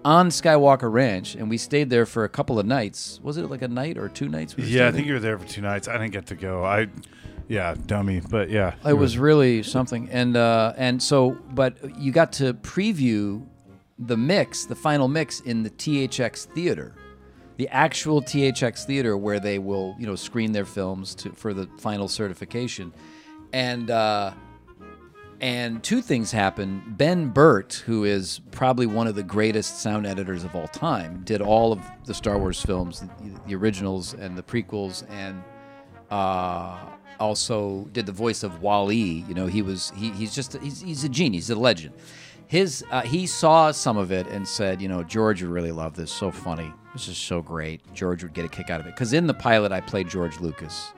on Skywalker Ranch, and we stayed there for a couple of nights. Was it like a night or two nights? we Yeah, I think you were there for two nights. I didn't get to go. I, yeah, dummy. But yeah, It was really something, and uh, and so, but you got to preview the mix, the final mix, in the THX theater, the actual THX theater where they will, you know, screen their films to for the final certification, and uh, and two things happened. Ben Burtt, who is probably one of the greatest sound editors of all time, did all of the Star Wars films, the, the originals and the prequels, and uh, also did the voice of WALL-E. You know, he was he, he's just he's, he's a genius, he's a legend. His uh, he saw some of it and said, you know, George would really love this. So funny. This is so great. George would get a kick out of it because in the pilot I played George Lucas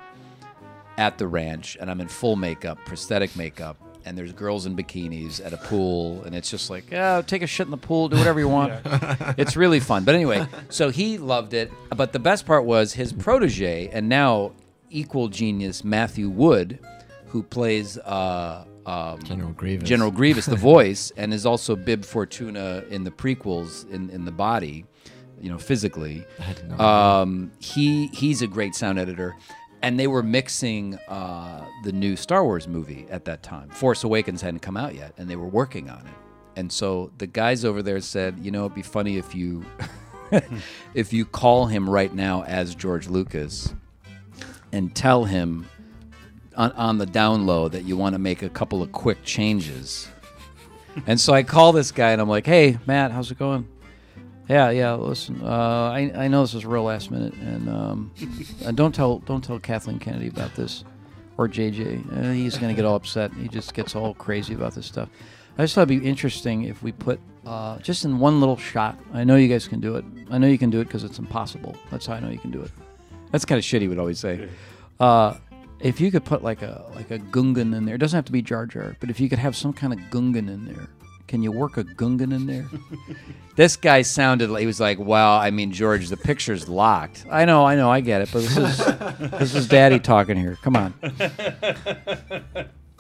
at the ranch and I'm in full makeup, prosthetic makeup. And there's girls in bikinis at a pool, and it's just like, yeah, take a shit in the pool, do whatever you (laughs) want. It's really fun. But anyway, (laughs) so he loved it. But the best part was his protege, and now equal genius Matthew Wood, who plays uh, um, General Grievous. General Grievous, the (laughs) voice, and is also Bib Fortuna in the prequels in, in the body, you know, physically. I had no Um, he he's a great sound editor, and they were mixing uh, the new Star Wars movie at that time. Force Awakens hadn't come out yet, and they were working on it. and so the guys over there said, you know, it'd be funny if you (laughs) if you call him right now as George Lucas and tell him on, on the down low that you want to make a couple of quick changes. and so I call this guy and I'm like, hey, Matt, how's it going? Yeah, yeah. Listen, uh, I, I know this is real last minute, and um, (laughs) and don't tell don't tell Kathleen Kennedy about this, or JJ. Uh, he's gonna get all upset. He just gets all crazy about this stuff. I just thought it'd be interesting if we put uh, just in one little shot. I know you guys can do it. I know you can do it because it's impossible. That's how I know you can do it. That's kind of shit. He would always say. If you could put like a like a Gungan in there, it doesn't have to be Jar Jar, but if you could have some kind of Gungan in there, can you work a Gungan in there? (laughs) this guy sounded like he was like, "Wow, I mean, George, the picture's locked." I know, I know, I get it, but this is (laughs) this is Daddy talking here. Come on.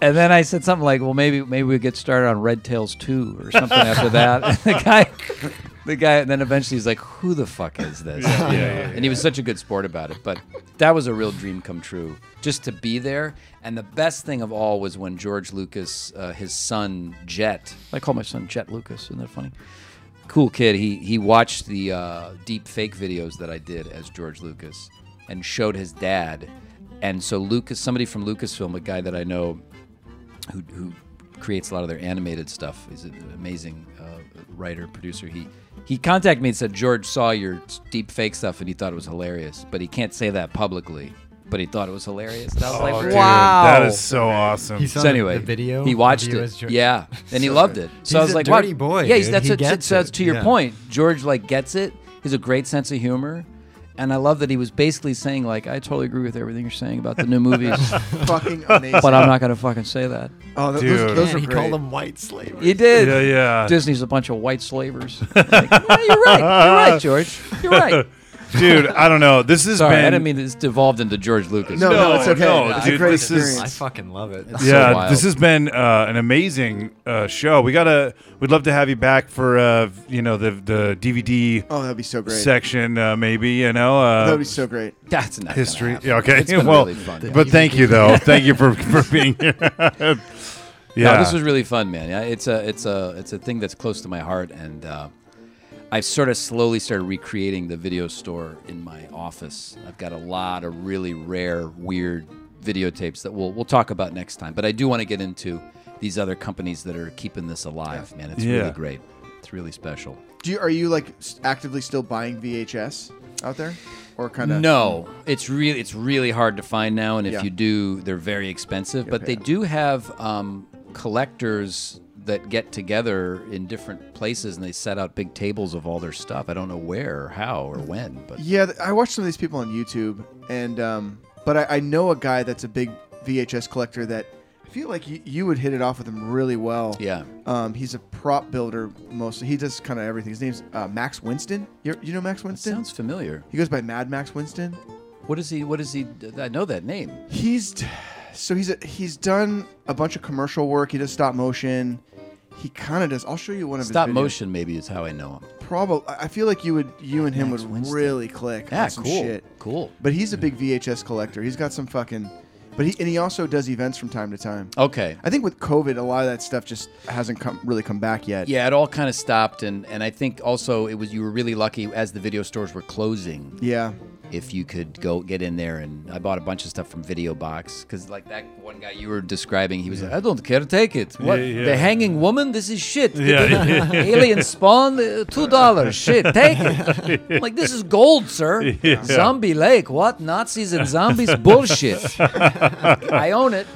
And then I said something like, "Well, maybe maybe we get started on Red Tails 2 or something after that." (laughs) And the guy, the guy, and then eventually he's like, "Who the fuck is (laughs) this?" And he was such a good sport about it. But that was a real dream come true, just to be there. And the best thing of all was when George Lucas, uh, his son Jet, I call my son Jet Lucas. Isn't that funny? Cool kid. He he watched the uh, deep fake videos that I did as George Lucas, and showed his dad. And so Lucas, somebody from Lucasfilm, a guy that I know who, who creates a lot of their animated stuff. He's an amazing uh, writer, producer. He he contacted me and said George saw your deep fake stuff and he thought it was hilarious, but he can't say that publicly. But he thought it was hilarious. And I was Oh, like, dude, wow, that is so awesome. He saw so anyway, the video. He of watched you it. George- Yeah, and he (laughs) loved it. So I He's was a like, dirty "What?" boy, Yeah, he's, dude. that's He what, gets so that's it. to your Yeah. point. George like gets it. He's a great sense of humor, and I love that he was basically saying like, "I totally agree with everything you're saying about the new (laughs) movies, Fucking amazing. but I'm not gonna fucking say that." oh, th- Dude. those, those Man, are he great. called them white slavers. He did. yeah, yeah. Disney's a bunch of white slavers. Like, (laughs) "Yeah, you're right. You're right, George. You're right. (laughs) Dude, I don't know. This has Sorry, been. I didn't mean this devolved into George Lucas. No, no, it's okay. no, it's dude, a great this is- experience. I fucking love it. It's so yeah, wild. this has been uh, an amazing uh, show. We gotta. We'd love to have you back for uh, you know the the DVD oh, that'd be so great. section, uh, maybe. You know, uh, That'd be so great. That's not gonna history. happen. Yeah, okay. It's been (laughs) well, really fun. but thank you though. (laughs) thank you for for being here. yeah, (laughs) No, this was really fun, man. Yeah, it's a it's a it's a thing that's close to my heart, and uh, I've sort of slowly started recreating the video store in my office. I've got a lot of really rare, weird videotapes that we'll we'll talk about next time. But I do want to get into these other companies that are keeping this alive, man. It's Yeah. really great. It's really special. Do you, are you like s- actively still buying VHS out there, or kind of? No, it's really it's really hard to find now, and if Yeah. you do, they're very expensive. But they pay do have um, collectors that get together in different places, and they set out big tables of all their stuff. I don't know where or how or when, but Yeah, I watched some of these people on YouTube, and um, but I, I know a guy that's a big VHS collector that I feel like you, you would hit it off with him really well. yeah, Um, he's a prop builder mostly. He does kind of everything. His name's uh, Max Winston. you you know Max Winston? sounds familiar. he goes by Mad Max Winston. What is he? What is he? I know that name. He's so he's a, he's done a bunch of commercial work. He does stop motion. He kind of does. I'll show you one of Stop his videos. motion, maybe is how I know him. Probably. I feel like you would you and him would really click. Yeah, on some cool, Shit. cool. But he's a big VHS collector. He's got some fucking. But he and he also does events from time to time. Okay. I think with COVID, a lot of that stuff just hasn't come really come back yet. Yeah, it all kind of stopped, and and I think also it was you were really lucky as the video stores were closing. Yeah. If you could go get in there and I bought a bunch of stuff from Video Box because like that one guy you were describing, he was like, I don't care, take it. What Yeah, yeah. the hanging woman? This is shit. Yeah. (laughs) Alien Spawn, uh, two dollars. Shit, take it. (laughs) Like this is gold, sir. Yeah. Zombie Lake. What Nazis and zombies? Bullshit. (laughs) I own it.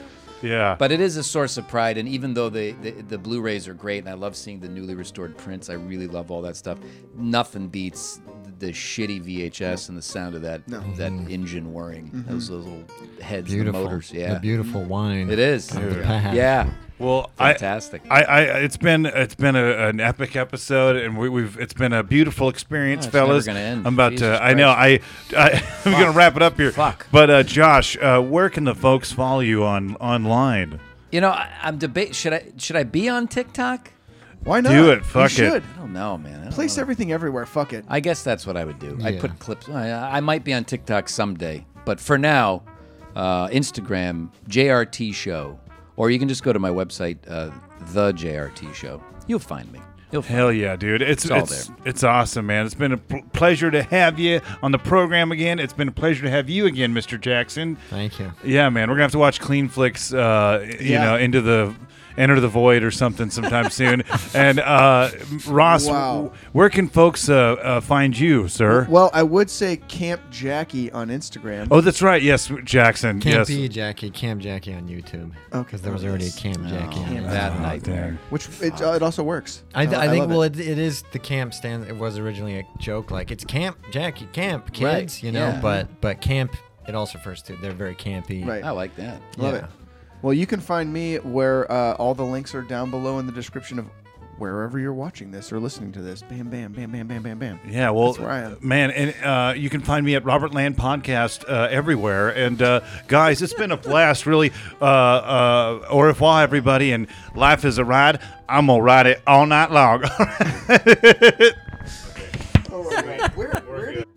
Yeah. But it is a source of pride, and even though the, the the Blu-rays are great, and I love seeing the newly restored prints, I really love all that stuff. Nothing beats the, the shitty VHS and the sound of that No. that mm-hmm. engine whirring, those, those little heads, Beautiful. the motors. Yeah, The beautiful wine. it is. of the past. Yeah, well, fantastic. I, I, it's been it's been a, an epic episode, and we, we've it's been a beautiful experience, Oh, it's fellas. gonna end. I'm about Jesus to. I know. I, I (laughs) I'm gonna wrap it up here. Fuck. But uh, Josh, uh, where can the folks follow you on online? you know, I, I'm debate. Should I should I be on TikTok? Why not? Do it. You Fuck it. should. I don't know, man. I don't Place know. everything everywhere. Fuck it. I guess that's what I would do. I'd put clips. I, I might be on TikTok someday, but for now, uh, Instagram JRT Show, or you can just go to my website, uh, the JRT show. You'll find me. You'll find Hell yeah, dude! It's It's all it's it's awesome, man. It's been a pl- pleasure to have you on the program again. It's been a pleasure to have you again, Mr. Jackson. Thank you. Yeah, man, we're gonna have to watch Clean Flicks. Uh, you Yeah. know, into the Enter the Void or something sometime soon. (laughs) And uh, Ross, Wow. where can folks uh, uh, find you, sir? Well, I would say Camp Jackie on Instagram. Oh, that's right. Yes, Jackson. Camp yes. E Jackie, Cam Jackie on YouTube. Okay. Because there was already a Cam Jackie on Camp that Oh, nightmare. damn. Which it, uh, it also works. I, I, love think it. well it, it is the camp stand it was originally a joke like it's camp Jackie camp kids Right, you know yeah. but but camp it also refers to they're very campy Right. I like that. Love Yeah. it. Well, you can find me where uh, all the links are down below in the description of wherever you're watching this or listening to this. Bam, bam, bam, bam, bam, bam, bam. Yeah, well, That's where I am. man, and uh, you can find me at Robert Land Podcast uh, everywhere. And uh, guys, it's been a blast, really. Uh, uh, au revoir, everybody. And life is a ride. I'm gonna ride it all night long. (laughs) Where, where did